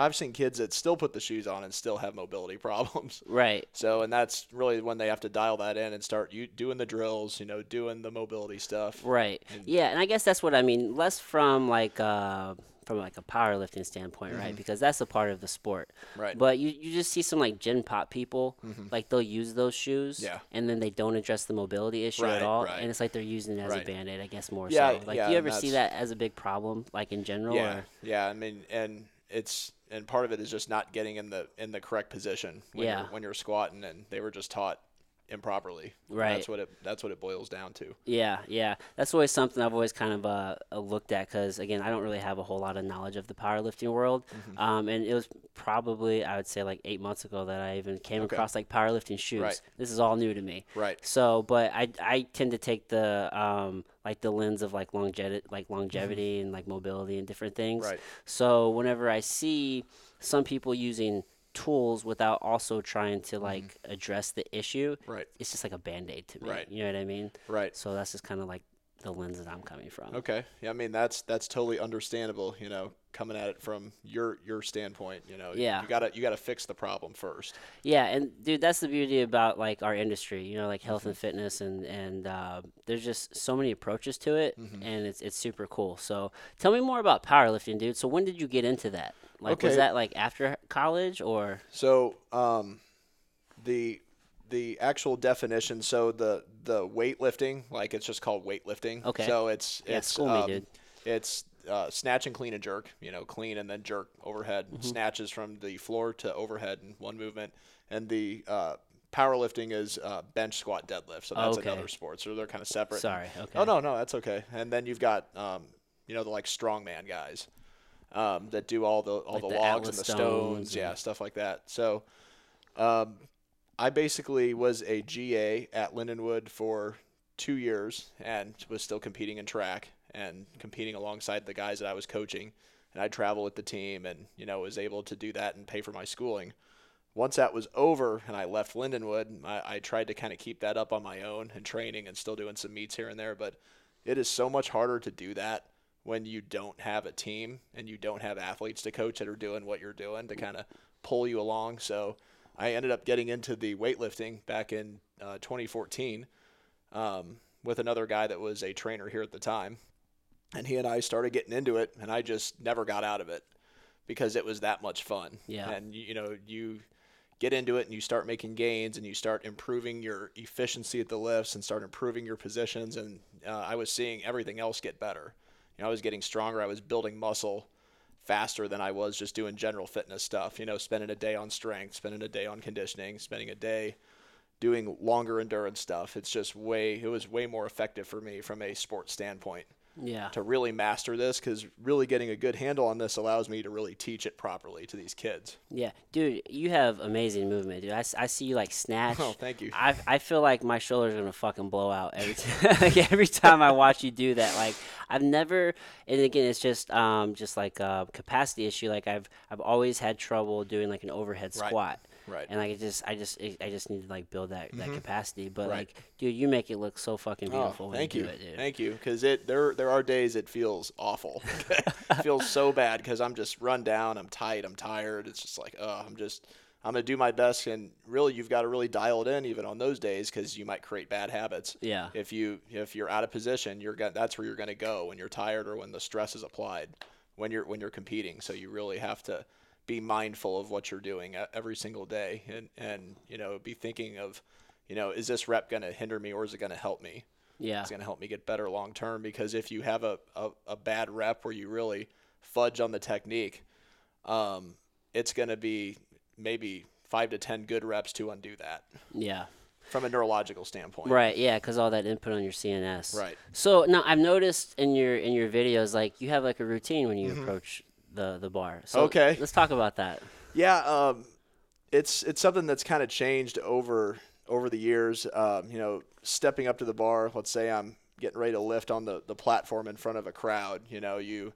I've seen kids that still put the shoes on and still have mobility problems. Right. So, and that's really when they have to dial that in and start you doing the drills, you know, doing the mobility stuff. Right. Yeah, and I guess that's what I mean. Less from like uh, from like a powerlifting standpoint, right? Because that's a part of the sport. Mm-hmm. Right. Mm-hmm. But you, you just see some like gym pop people, like they'll use those shoes, Yeah. and then they don't address the mobility issue Right, at all, right. and it's like they're using it as a Right. band aid, I guess more Yeah, so. Like, yeah, do you ever see that as a big problem, like in general? Yeah, Or? yeah. I mean, and it's and part of it is just not getting in the in the correct position when Yeah. you're, when you're squatting, and they were just taught improperly. Right. That's what it that's what it boils down to. Yeah, yeah. That's always something I've always kind of uh, uh, looked at because, again, I don't really have a whole lot of knowledge of the powerlifting world. Mm-hmm. Um, and it was probably, I would say, like eight months ago that I even came Okay. across like powerlifting shoes. Right. This is all new to me. Right. So, but I, I tend to take the um, like the lens of like longevity, like longevity and like mobility and different things. Mm-hmm. Right. So whenever I see some people using tools without also trying to like address the issue, Mm-hmm. Right. it's just like a band aid to me. Right. You know what I mean? Right. So that's just kind of like the lens that I'm coming from. Okay. Yeah. I mean, that's that's totally understandable. You know, coming at it from your your standpoint. You know. Yeah. You gotta you gotta fix the problem first. Yeah, and dude, that's the beauty about like our industry, you know, like health Mm-hmm. and fitness, and and uh, there's just so many approaches to it, Mm-hmm. and it's it's super cool. So tell me more about powerlifting, dude. So when did you get into that? Like, was that like after college or? So, um, the the actual definition. So the the weightlifting, like it's just called weightlifting. Okay. So it's Yeah, it's school me, um, dude. It's uh, snatch and clean and jerk. You know, clean and then jerk overhead. Mm-hmm. Snatches from the floor to overhead in one movement, and the uh, powerlifting is uh, bench squat deadlift. So that's Okay. another sport. So they're kind of separate. Sorry. Okay. Oh no, no, that's okay. And then you've got um, you know the like strongman guys um, that do all the all Like the, the logs and the stones stones, and- yeah, stuff like that. So um, I basically was a GA at Lindenwood for two years and was still competing in track and competing alongside the guys that I was coaching. And I traveled with the team and you know was able to do that and pay for my schooling. Once that was over and I left Lindenwood, I, I tried to kind of keep that up on my own and training and still doing some meets here and there. But it is so much harder to do that when you don't have a team and you don't have athletes to coach that are doing what you're doing to kind of pull you along. So I ended up getting into the weightlifting back in uh, 2014 um, with another guy that was a trainer here at the time. And he and I started getting into it, and I just never got out of it because it was that much fun. Yeah. And, you, know, you get into it and you start making gains and you start improving your efficiency at the lifts and start improving your positions. And uh, I was seeing everything else get better. You know, I was getting stronger. I was building muscle faster than I was just doing general fitness stuff. You know, spending a day on strength, spending a day on conditioning, spending a day doing longer endurance stuff. It's just way, it was way more effective for me from a sports standpoint Yeah. to really master this because really getting a good handle on this allows me to really teach it properly to these kids. Yeah, dude, you have amazing movement, dude. I, I see you like snatch. Oh, thank you. I, I feel like my shoulders are gonna fucking blow out every time. like every time I watch you do that. Like I've never, and again, it's just um just like a capacity issue. Like I've I've always had trouble doing like an overhead Right. squat. Right. Mm-hmm. And like it just I just I just need to like build that that capacity. But Right. like, dude, you make it look so fucking Oh, beautiful when thank you you, do it, dude. thank you. Because it there there are days it feels awful. it feels so bad because I'm just run down. I'm tight. I'm tired. It's just like oh, I'm just I'm gonna do my best. And really, you've got to really dial it in even on those days because you might create bad habits. Yeah. If you if you're out of position, you're gonna that's where you're gonna go when you're tired or when the stress is applied when you're when you're competing. So you really have to be mindful of what you're doing e- every single day and and you know be thinking of you know is this rep going to hinder me or is it going to help me Yeah. it's going to help me get better long term because if you have a, a, a bad rep where you really fudge on the technique um, it's going to be maybe five to ten good reps to undo that Yeah. from a neurological standpoint. Right. Yeah, because all that input on your CNS. Right. So now I've noticed in your in your videos, like you have like a routine when you Mm-hmm. approach the the bar. So Okay. Let's talk about that. Yeah, um, it's it's something that's kind of changed over over the years. Um, you know, stepping up to the bar. Let's say I'm getting ready to lift on the the platform in front of a crowd. You know, you.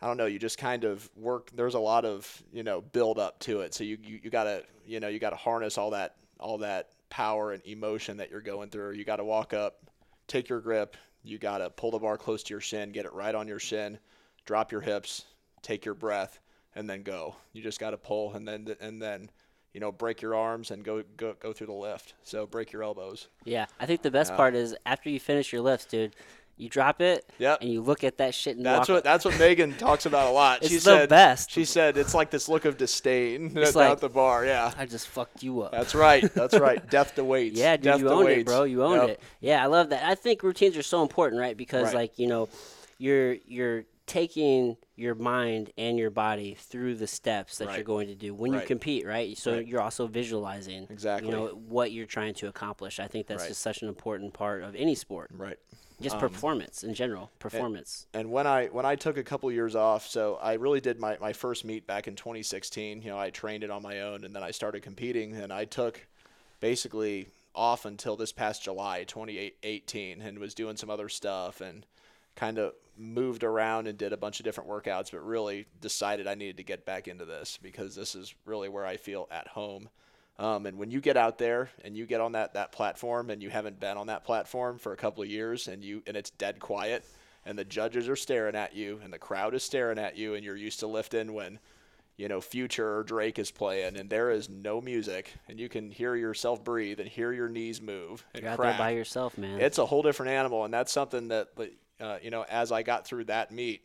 I don't know. You just kind of work. There's a lot of you know build up to it. So you you, you gotta you know you gotta harness all that all that power and emotion that you're going through. You gotta walk up, take your grip. You gotta pull the bar close to your shin, get it right on your shin, drop your hips, take your breath, and then go. You just got to pull and then and then you know break your arms and go go go through the lift. So break your elbows. Yeah, I think the best part is after you finish your lifts, dude. You drop it, Yep. and you look at that shit and That's what that's what Megan talks about a lot. It's she the said best. She said it's like this look of disdain It's at like- the bar. Yeah, I just fucked you up. that's right. That's right. Death to weights. Yeah, dude, Death you to owned weights. it, bro. You owned Yep. it. Yeah, I love that. I think routines are so important, right? Because Right. like you know, you're you're taking your mind and your body through the steps that you're going to do when you compete, right? So Right. you're also visualizing Exactly. you know what you're trying to accomplish. I think that's Right. just such an important part of any sport. Right. Just Um, performance in general, performance. and when I when I took a couple years off, so I really did my, my first meet back in 2016. You know, I trained it on my own, and then I started competing, and I took basically off until this past July 2018, and was doing some other stuff and kind of moved around and did a bunch of different workouts, but really decided I needed to get back into this because this is really where I feel at home. Um, and when you get out there and you get on that, that platform and you haven't been on that platform for a couple of years and you and it's dead quiet and the judges are staring at you and the crowd is staring at you and you're used to lifting when you know Future or Drake is playing and there is no music and you can hear yourself breathe and hear your knees move and You're out crack. there by yourself, man. It's a whole different animal, and that's something that, uh, you know, as I got through that meet,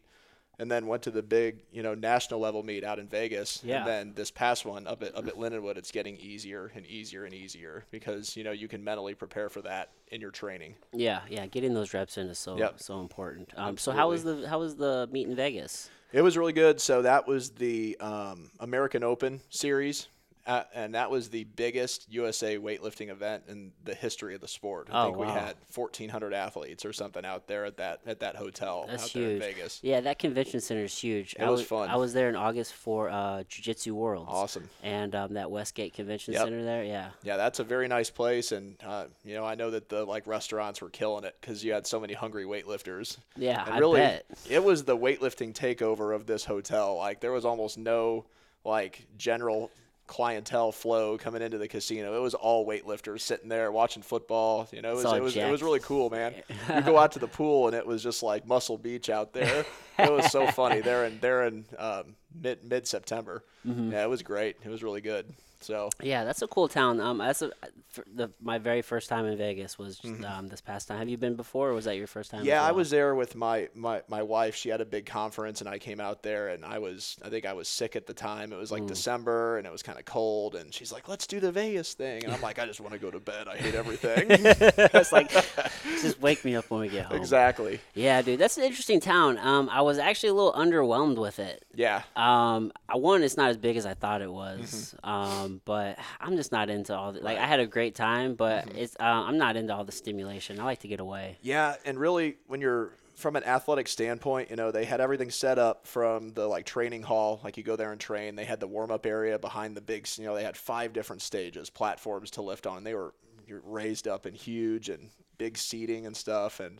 and then went to the big, you know, national level meet out in Vegas, Yeah. and then this past one up at up at Lindenwood, it's getting easier and easier and easier because you know you can mentally prepare for that in your training. yeah, yeah. Getting those reps in is so Yep. so important. Um, so how was the how was the meet in Vegas? It was really good. So that was the um, American Open series. Uh, and that was the biggest USA weightlifting event in the history of the sport. I Oh, think we had 1,400 athletes or something out there at that at that hotel That's out there in huge. Vegas. Yeah, that convention center is huge. It I was fun. I was there in August for uh, Jiu Jitsu Worlds. Awesome. And um, that Westgate Convention Yep. Center there, yeah. Yeah, that's a very nice place, and uh, you know I know that the like restaurants were killing it because you had so many hungry weightlifters. Yeah, and I really, bet. it was the weightlifting takeover of this hotel. Like there was almost no like general clientele flow coming into the casino. It was all weightlifters sitting there watching football. You know, it was it was, it was really cool, man. you go out to the pool and it was just like Muscle Beach out there. it was so funny. They're in they're in um, mid mid September. Mm-hmm. Yeah, it was great. It was really good. So Yeah, that's a cool town. Um, that's a, the my very first time in Vegas was um, this past time. Have you been before, or was that your first time? Mm-hmm. Yeah, I was there with my, my, my wife. She had a big conference, and I came out there, and I was I think I was sick at the time. It was Mm. like December, and it was kind of cold. And she's like, "Let's do the Vegas thing," and I'm like, "I just want to go to bed. I hate everything." it's like just wake me up when we get home. exactly. Yeah, dude, that's an interesting town. Um, I was actually a little underwhelmed with it. Yeah. Um, I one, it's not as big as I thought it was. Mm-hmm. Um, but I'm just not into all the like. I had a great time, but Mm-hmm. it's uh, I'm not into all the stimulation. I like to get away. Yeah, and really, when you're from an athletic standpoint, you know, they had everything set up from the like training hall, like you go there and train. They had the warm up area behind the big, you know, they had five different stages, platforms to lift on. They were you're raised up and huge and big seating and stuff. And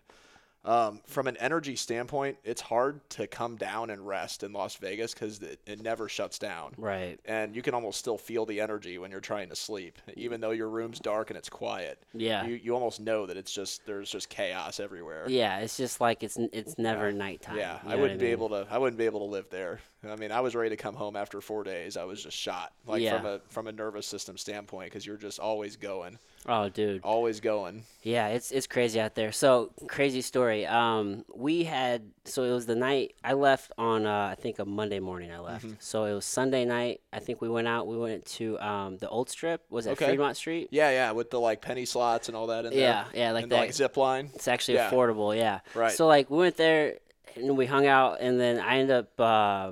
um, from an energy standpoint, it's hard to come down and rest in Las Vegas because it, it never shuts down Right. and you can almost still feel the energy when you're trying to sleep, even though your room's dark and it's quiet. Yeah. you, you almost know that it's just there's just chaos everywhere. Yeah, it's just like it's it's never nighttime. Yeah, you I wouldn't what be able to. I wouldn't be able to live there. I mean, I was ready to come home after four days. I was just shot, like Yeah. from a from a nervous system standpoint, because you're just always going, Oh, dude. always going. Yeah, it's it's crazy out there. So crazy story. Um, we had so it was the night I left on uh, I think a Monday morning. I left. Mm-hmm. So it was Sunday night. I think we went out. We went to um, the old strip. Was it Okay. Fremont Street? Yeah, yeah, with the like penny slots and all that in there. Yeah, yeah, like and the, that. like zip line. It's actually Yeah. affordable. Yeah. Right. So like we went there and we hung out, and then I ended up uh,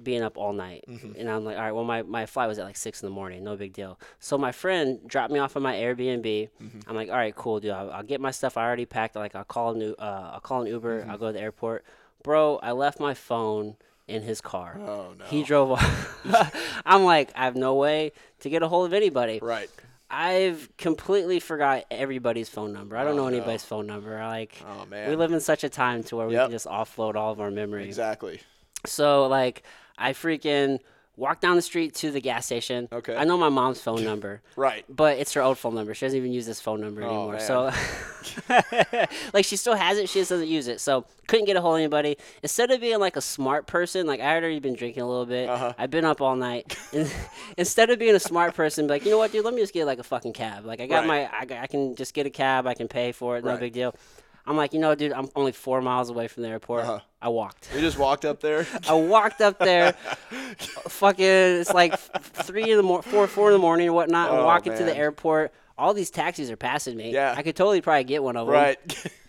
being up all night. Mm-hmm. And I'm like, all right, well, my, my flight was at like six in the morning. No big deal. So my friend dropped me off at my Airbnb. Mm-hmm. I'm like, all right, cool, dude. I'll, I'll get my stuff. I already packed. Like, I'll call, an, uh, I'll call an Uber. Mm-hmm. I'll go to the airport. Bro, I left my phone in his car. Oh no. He drove off. I'm like, I have no way to get a hold of anybody. right. I've completely forgot everybody's phone number. I don't Oh, know no. anybody's phone number. Like Oh man. we live in such a time to where we can just offload all of our memories. exactly. So like I freaking walk down the street to the gas station. Okay. I know my mom's phone number. Right. But it's her old phone number. She doesn't even use this phone number Oh, anymore. man. So, like, she still has it. She just doesn't use it. So, couldn't get a hold of anybody. Instead of being like a smart person, like I had already been drinking a little bit. Uh-huh. I've been up all night. Instead of being a smart person, be like, you know what, dude, let me just get like a fucking cab. Like, I got Right. my, I, I can just get a cab. I can pay for it. No Right. big deal. I'm like, you know, dude, I'm only four miles away from the airport. Uh-huh. I walked. We just walked up there. I walked up there. fucking, it's like three in the morning, four, four in the morning or whatnot. I'm Oh, walking to the airport. All these taxis are passing me. Yeah. I could totally probably get one of them. right.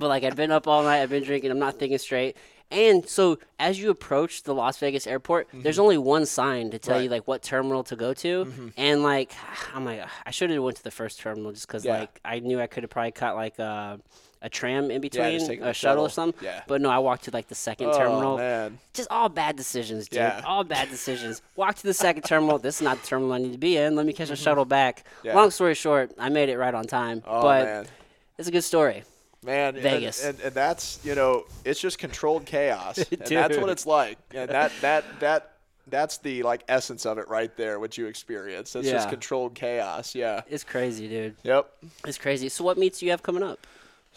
But like, I've been up all night. I've been drinking. I'm not thinking straight. And so, as you approach the Las Vegas airport, there's only one sign to tell you Mm-hmm. Right. Mm-hmm. like what terminal to go to. And like, I'm like, I should have went to the first terminal just because Yeah. like I knew I could have probably caught like a, a tram in between, taking a the shuttle or something. Yeah. But no, I walked to like the second oh terminal man. just all bad decisions, dude. Yeah. All bad decisions. Walk to the second terminal. This is not the terminal I need to be in. Let me catch a shuttle back. Mm-hmm. Yeah. Long story short, I made it right on time. Oh but man. it's a good story. Man, Vegas. and, and, that's you know, it's just controlled chaos, and that's what it's like. And that that that that's the like essence of it right there. What you experience, it's just controlled chaos. Yeah. It's crazy, dude. Yep. It's crazy. So what meets do you have coming up?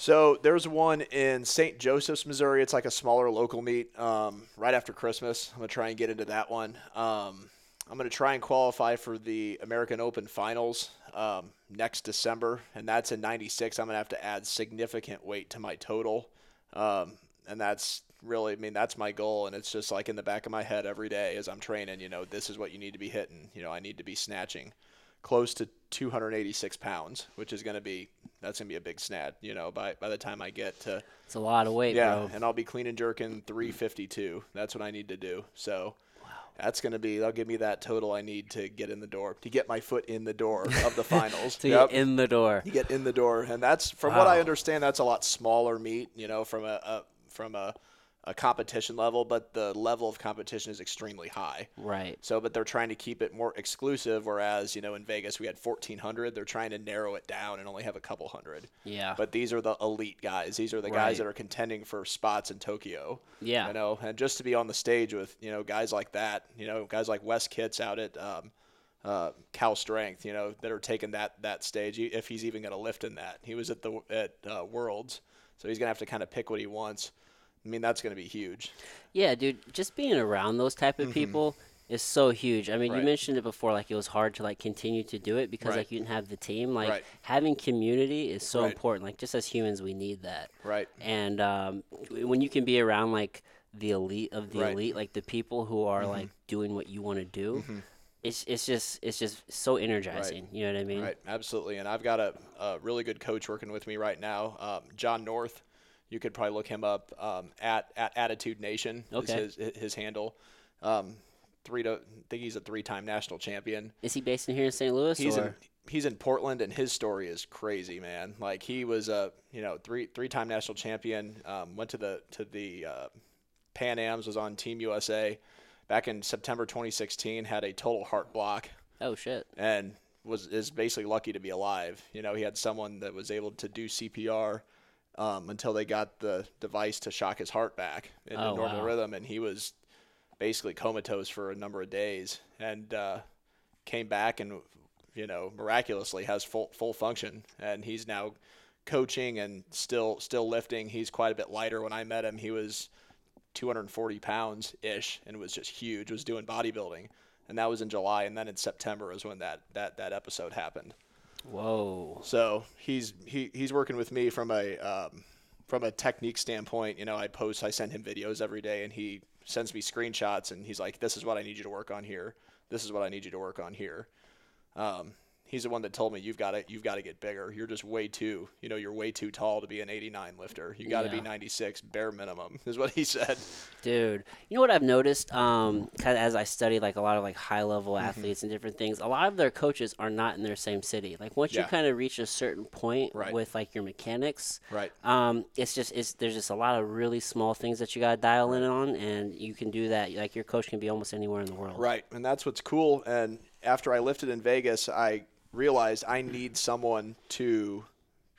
So there's one in St. Joseph's, Missouri. It's like a smaller local meet. Um, right after Christmas, I'm gonna try and get into that one. Um, I'm gonna try and qualify for the American Open Finals um, next December, and that's in '96. I'm gonna have to add significant weight to my total, um, and that's really, I mean, that's my goal. And it's just like in the back of my head every day as I'm training. You know, this is what you need to be hitting. You know, I need to be snatching close to 286 pounds, which is going to be that's going to be a big snad. You know, by by the time I get to It's a lot of weight, yeah, bro. and I'll be clean and jerking 352. That's what I need to do. So. That's going to be, that'll give me that total I need to get in the door, to get my foot in the door of the finals. to Yep get in the door. you get in the door, and that's from what I understand. That's a lot smaller meet, you know, from a, a from a, a competition level, but the level of competition is extremely high. Right. So, but they're trying to keep it more exclusive. Whereas, you know, in Vegas we had 1,400. They're trying to narrow it down and only have a couple hundred. Yeah. But these are the elite guys. These are the guys that are contending for spots in Tokyo. Yeah. You know, and just to be on the stage with you know guys like that, you know, guys like Wes Kitts out at um, uh, Cal Strength, you know, that are taking that that stage. If he's even going to lift in that, he was at the at uh, Worlds, so he's going to have to kind of pick what he wants. I mean, that's going to be huge. Yeah, dude, just being around those type of people is so huge. I mean, you Mm-hmm. Mentioned it before, like it was hard to like continue to do it because Right. like you didn't have the team. Like Right. having community is so Right. important. Like just as humans, we need that. Right. And um, when you can be around like the elite of the Right. Mm-hmm. elite, like the people who are like doing what you want to do, it's it's just it's just so energizing. You know what I mean? Right, absolutely. And I've got a, a really good coach working with me right now, um, John North. You could probably look him up um, at at Attitude Nation. Okay. Is his his handle. Um, three to I think he's a three time national champion. Is he based in here in St. Louis? He's or? in he's in Portland, and his story is crazy, man. Like he was a you know three three time national champion. Um, went to the to the uh, Pan Am's, was on Team USA back in September 2016. Had a total heart block oh shit! and was is basically lucky to be alive. You know, he had someone that was able to do CPR um, until they got the device to shock his heart back into Oh, normal wow. rhythm, and he was basically comatose for a number of days, and uh, came back and you know miraculously has full full function, and he's now coaching and still still lifting. He's quite a bit lighter. When I met him, he was 240 pounds ish and was just huge. Was doing bodybuilding, and that was in July. And then in September is when that that that episode happened. Whoa. So he's he he's working with me from a um, from a technique standpoint. You know, I post, I send him videos every day, and he sends me screenshots, and he's like, "This is what I need you to work on here. This is what I need you to work on here." Um, he's the one that told me you've got to you've got to get bigger. You're just way too, you know, you're way too tall to be an 89 lifter. You got to Yeah. be 96 bare minimum is what he said. Dude, you know what I've noticed? Um, kind of as I study like a lot of like high level Mm-hmm. athletes and different things, a lot of their coaches are not in their same city. Like once you kind of reach a certain point Right. with like your mechanics, Right. um, it's just it's there's just a lot of really small things that you got to dial in on, and you can do that. Like your coach can be almost anywhere in the world. Right, and that's what's cool. And after I lifted in Vegas, I realized I need someone to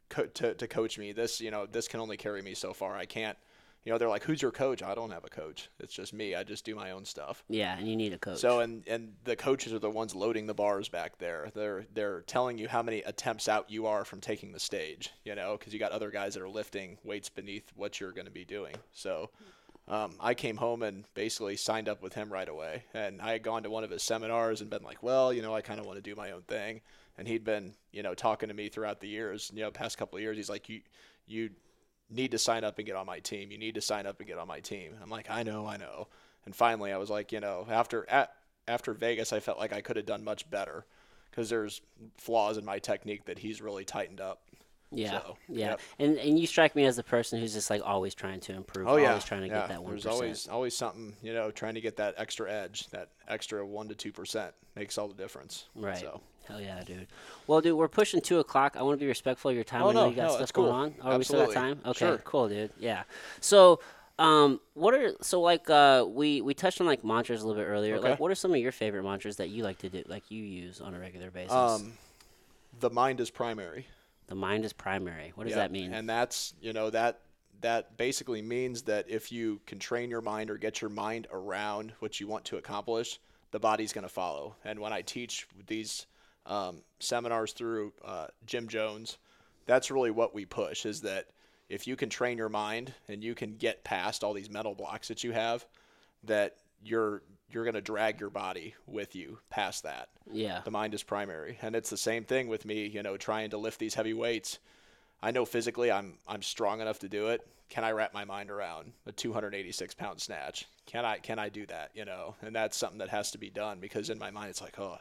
co- to to coach me. This, you know, this can only carry me so far. I can't. You know, they're like, "Who's your coach?" I don't have a coach. It's just me. I just do my own stuff. Yeah, and you need a coach. So and and the coaches are the ones loading the bars back there. They're they're telling you how many attempts out you are from taking the stage. You know, because you got other guys that are lifting weights beneath what you're going to be doing. So. Um, I came home and basically signed up with him right away. And I had gone to one of his seminars and been like, well, you know, I kind of want to do my own thing. And he'd been, you know, talking to me throughout the years, you know, past couple of years. He's like, you, you need to sign up and get on my team. You need to sign up and get on my team. I'm like, I know, I know. And finally, I was like, you know, after at, after Vegas, I felt like I could have done much better because there's flaws in my technique that he's really tightened up. yeah, so, yeah, yep. and and you strike me as the person who's just like always trying to improve. Oh yeah, always trying to yeah. get that one There's always always something, you know, trying to get that extra edge, that extra one to two percent makes all the difference. Right. So Hell yeah, dude. Well, dude, we're pushing two o'clock. I want to be respectful of your time. Oh, I know no, you got no, stuff that's going cool. on. Oh, we still Absolutely. time. Okay, Sure. cool, dude. Yeah. So, um, what are so like uh we we touched on like mantras a little bit earlier. Okay. Like, what are some of your favorite mantras that you like to do, like you use on a regular basis? um, the mind is primary. the mind is primary. What does Yeah, that mean? And that's you know that that basically means that if you can train your mind or get your mind around what you want to accomplish, the body's going to follow. And when I teach these um, seminars through uh, Gym Jones, that's really what we push is that if you can train your mind and you can get past all these mental blocks that you have, that you're you're going to drag your body with you past that. Yeah. the mind is primary. And it's the same thing with me you know trying to lift these heavy weights. I know physically i'm i'm strong enough to do it. Can i wrap my mind around a 286 pound snatch? Can i can i do that you know? And that's something that has to be done because in my mind it's like oh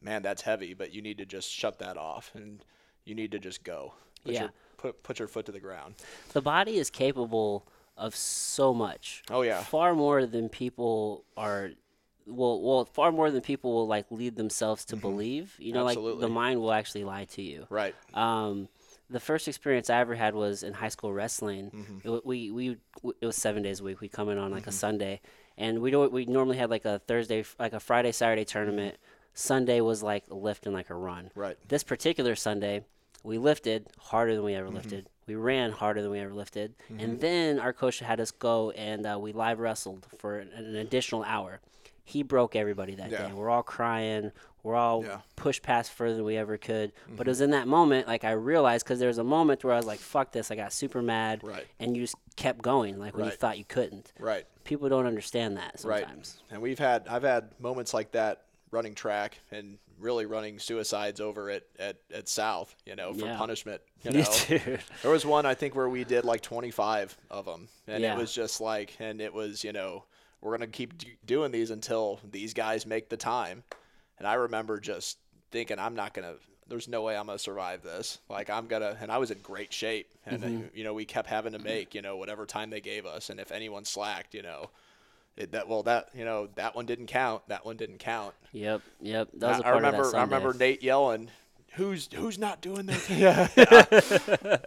man that's heavy but you need to just shut that off and you need to just go put Yeah. your put, put your foot to the ground The body is capable of so much. Oh, yeah. Far more than people are. Well, well, far more than people will like lead themselves to believe. You know, like Mm-hmm. The mind will actually lie to you. right Um, the first experience I ever had was in high school wrestling. Mm-hmm. It, we, we it was seven days a week. We come in on like a Sunday, and we don't we normally had like a Thursday, like a Friday Saturday tournament. Sunday was like a lift and like a run. Mm-hmm. Right. This particular Sunday, we lifted harder than we Mm-hmm. ever lifted. We ran harder than we ever lifted, and then our coach had us go and uh, we live wrestled for an, an additional hour. He broke everybody that Yeah. day. We're all crying. We're all Yeah. pushed past further than we ever could. But it was in that moment, like I realized, because there was a moment where I was like, "Fuck this!" I got super mad, Right. and you just kept going, like when you thought you couldn't. right People don't understand that Right. sometimes. And we've had I've had moments like that running track and really running suicides over at, at, at South, you know, for Yeah. punishment. You know, there was one I think where we did like 25 of them, and Yeah. it was just like, and it was you know, we're gonna keep d- doing these until these guys make the time. And I remember just thinking, I'm not gonna. There's no way I'm gonna survive this. Like I'm gonna, and I was in great shape, and Mm-hmm. you know we kept having to make you know whatever time they gave us, and if anyone slacked, you know, it, that well that you know that one didn't count, that one didn't count. Yep, yep. That was I, a I part remember of that I remember Nate yelling, "Who's who's not doing this?" thing?" Yeah.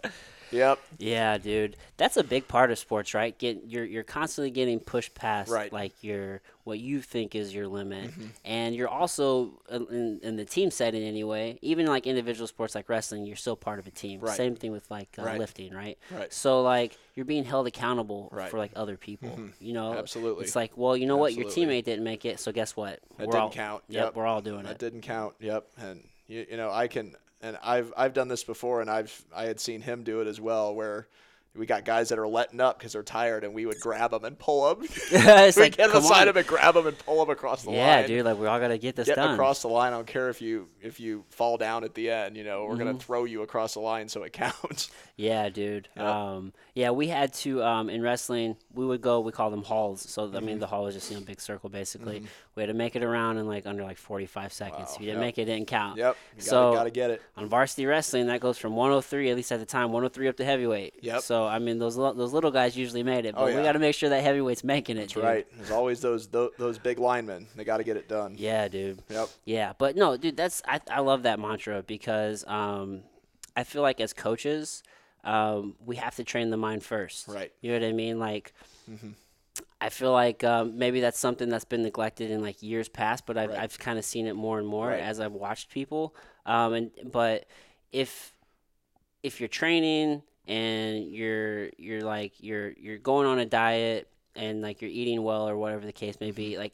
yep. Yeah, dude. That's a big part of sports, right? Get you're you're constantly getting pushed past Right. Mm-hmm. like your what you think is your limit. And you're also uh, in, in the team setting anyway, even like individual sports like wrestling, you're still part of a team. Right. Same thing with like uh, Right. lifting, right? Right. So like you're being held accountable. Mm-hmm. for like other people. You know, Absolutely. It's like, well, you know what, your teammate didn't make it, so guess what? That we're didn't all, count. Yep, Yep. we're all doing it. That didn't count. Yep. And you, you know, I can and I've I've done this before and I've I had seen him do it as well where we got guys that are letting up because they're tired, and we would grab them and pull them. it's we like, get beside on. them and grab them and pull them across the yeah, line. Yeah, dude. Like we all gotta get this Get done. across the line. I don't care if you if you fall down at the end. You know, we're Mm-hmm. gonna throw you across the line so it counts. Yeah, dude. Yep. Um, yeah, we had to um, in wrestling. We would go. We call them halls. So I Mm-hmm. mean, the hall is just you know big circle basically. We had to make it around in like under like 45 seconds. Wow, If you didn't yep. make it, it didn't count. Yep. You So- gotta, gotta get it. On varsity wrestling, that goes from 103 at least at the time, 103 up to heavyweight. Yep. So I mean, those those little guys usually made it, but Oh, we got to make sure that heavyweight's making it. That's dude. right. There's always those those, those big linemen. They got to get it done. Yeah, dude. Yep. Yeah, but no, dude, that's I, I love that mantra because um, I feel like as coaches, um, we have to train the mind first. Right. You know what I mean? Like, I feel like um, maybe that's something that's been neglected in like years past, but I've Right. I've kind of seen it more and more Right. as I've watched people. Um, and but if if you're training and you're you're like you're you're going on a diet and like you're eating well or whatever the case may be, like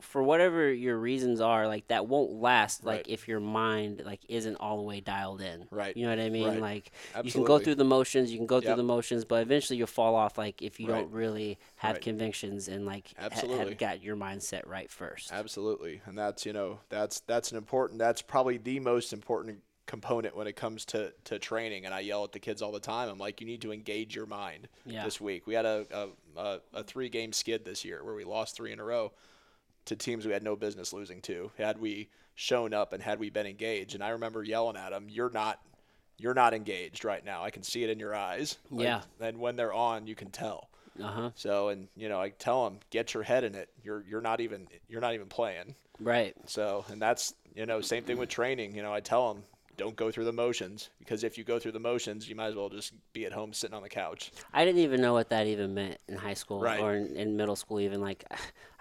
for whatever your reasons are, like that won't last. Like Right. if your mind like isn't all the way dialed in. Right. You know what I mean? Right. Like you can go through the motions, you can go through the motions, but eventually you'll fall off. Like if you Right. don't really have convictions and like ha- Absolutely. have got your mindset right first. Absolutely, and that's you know that's that's an important. That's probably the most important component when it comes to to training. And I yell at the kids all the time. I'm like, you need to engage your mind Yeah. this week. We had a a, a, a three game skid this year where we lost three in a row to teams we had no business losing to. Had we shown up and had we been engaged, and I remember yelling at them, "You're not." You're not engaged right now. I can see it in your eyes. Like, Yeah. And when they're on, you can tell. Uh huh. So, and you know, I tell them, get your head in it. You're you're not even you're not even playing. Right. So, and that's, you know, same thing with training. You know, I tell them, don't go through the motions because if you go through the motions, you might as well just be at home sitting on the couch. I didn't even know what that even meant in high school Right. or in, in middle school. Even like,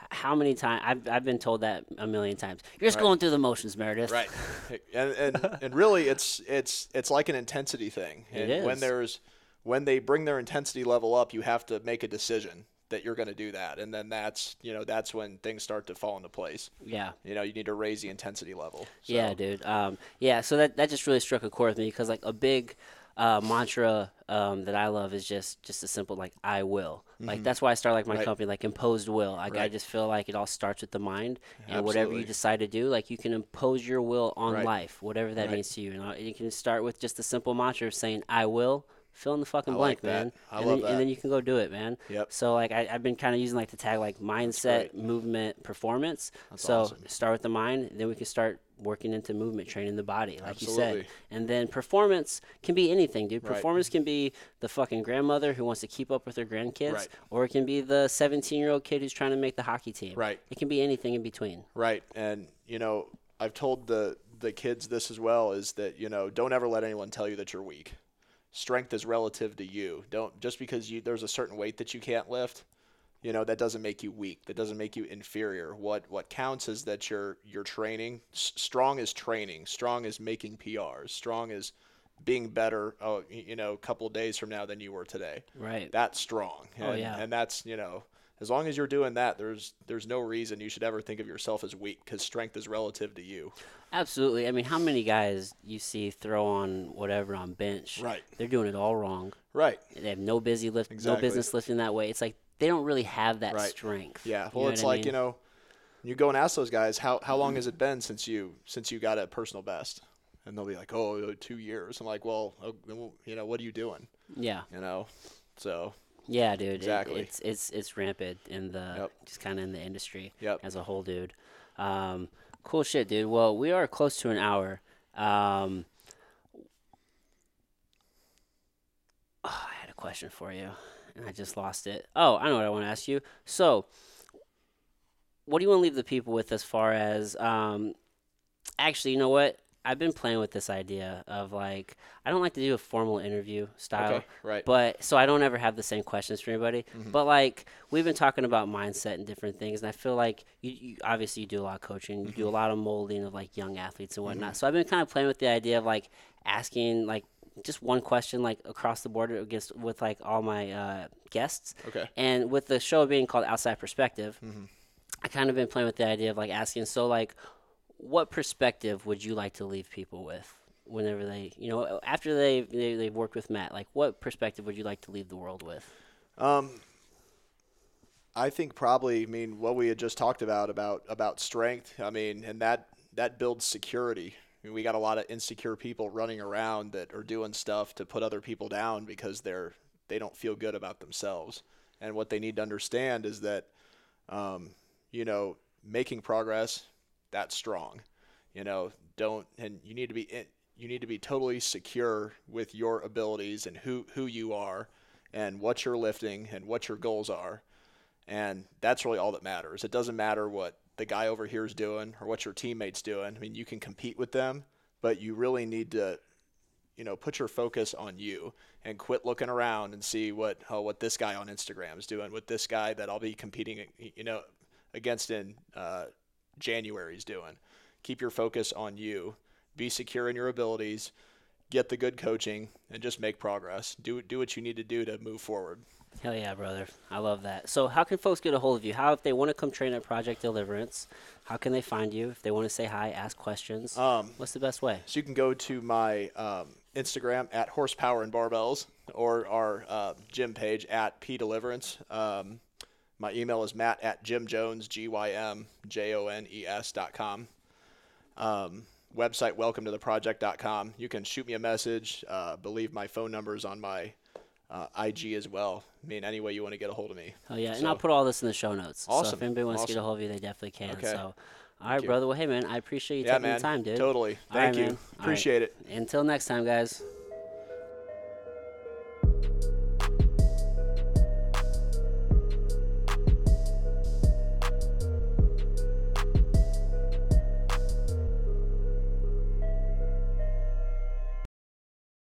how many times I've I've been told that a million times. You're just Right. going through the motions, Meredith. Right. and, and, and really it's, it's, it's like an intensity thing. It And when is. there's, when they bring their intensity level up, you have to make a decision that you're going to do that. And then that's, you know, that's when things start to fall into place. Yeah. You know, you need to raise the intensity level. So, Yeah, dude. Um, yeah, so that that just really struck a chord with me because like a big uh, mantra um, that I love is just just a simple like I will. Like that's why I start like my Mm-hmm. Right. company like imposed will. Like I just feel like it all starts with the mind and whatever you decide to do, like you can impose your will on Right. life, whatever that Right. means to you. And you can start with just a simple mantra of saying I will. Fill in the fucking I blank, like man. I and love then, that. And then you can go do it, man. Yep. So like I, I've been kind of using like the tag like mindset, movement, performance. That's so awesome. start with the mind, then we can start working into movement, training the body, like you Absolutely. said. And then performance can be anything, dude. Right. Performance can be the fucking grandmother who wants to keep up with her grandkids, Right. or it can be the 17 year old kid who's trying to make the hockey team. Right. It can be anything in between. Right. And, you know, I've told the, the kids this as well is that, you know, don't ever let anyone tell you that you're weak. Strength is relative to you. Don't just because you there's a certain weight that you can't lift, you know, that doesn't make you weak. That doesn't make you inferior. What what counts is that you're you're training. S- strong is training. Strong is making PRs. Strong is being better, oh, you know, a couple of days from now than you were today. Right. That's strong. Oh, and, Oh, yeah. And that's, you know, as long as you're doing that, there's there's no reason you should ever think of yourself as weak because strength is relative to you. Absolutely. I mean, how many guys you see throw on whatever on bench? Right. They're doing it all wrong. Right. They have no busy lift, Exactly. no business lifting that way. It's like they don't really have that Right. strength. Yeah. You Well, know it's like mean? you know, you go and ask those guys how how long has it been since you since you got a personal best, and they'll be like, oh, two years. I'm like, well, oh, we'll- you know, what are you doing? Yeah. You know, so Yeah, dude. it- Exactly. it's it's it's rampant in the Yep. just kind of in the industry Yep. as a whole, dude. Um, cool shit, dude. Well, we are close to an hour. Um, oh, I had a question for you, and I just lost it. Oh, I know what I want to ask you. So, what do you want to leave the people with as far as? Um, actually, you know what? I've been playing with this idea of like I don't like to do a formal interview style. okay, right. But so I don't ever have the same questions for anybody. Mm-hmm. But like we've been talking about mindset and different things, and I feel like you, you obviously you do a lot of coaching, you Mm-hmm. do a lot of molding of like young athletes and whatnot. So I've been kind of playing with the idea of like asking like just one question like across the board against with like all my uh, guests. Okay. And with the show being called Outside Perspective, Mm-hmm. I kind of been playing with the idea of like asking so like what perspective would you like to leave people with? whenever they, you know, after they, they they've worked with Matt? Like, what perspective would you like to leave the world with? Um, I think probably. I mean, what we had just talked about about about strength. I mean, and that that builds security. I mean, we got a lot of insecure people running around that are doing stuff to put other people down because they're they don't feel good about themselves. And what they need to understand is that, um, you know, making progress, that's strong. You know, don't and you need to be in, you need to be totally secure with your abilities and who who you are and what you're lifting and what your goals are. And that's really all that matters. It doesn't matter what the guy over here is doing or what your teammates doing. I mean, you can compete with them, but you really need to you know, put your focus on you and quit looking around and see what oh, what this guy on Instagram is doing, what this guy that I'll be competing, you know, against in uh, January is doing. Keep your focus on you. Be secure in your abilities. Get the good coaching and just make progress. Do do what you need to do to move forward. Hell yeah, brother. I love that. So, how can folks get a hold of you? How, if they want to come train at Project Deliverance, how can they find you? If they want to say hi, ask questions, um, what's the best way? So, you can go to my um, Instagram at Horsepower and Barbells or our uh, gym page at P Deliverance. Um, my email is matt at Gym Jones, G Y M J O N E S dot com. Um, website welcome to the project.com. You can shoot me a message. Uh, believe my phone number is on my uh, IG as well. I mean, any way you want to get a hold of me. Oh yeah, so. and I'll put all this in the show notes. Awesome. So if anybody wants awesome. to get a hold of you, they definitely can. Okay. So all right, brother. Well, hey, man, I appreciate you yeah, taking man. the time, dude. Totally. Thank right, you. Man. Appreciate right. it. Until next time, guys.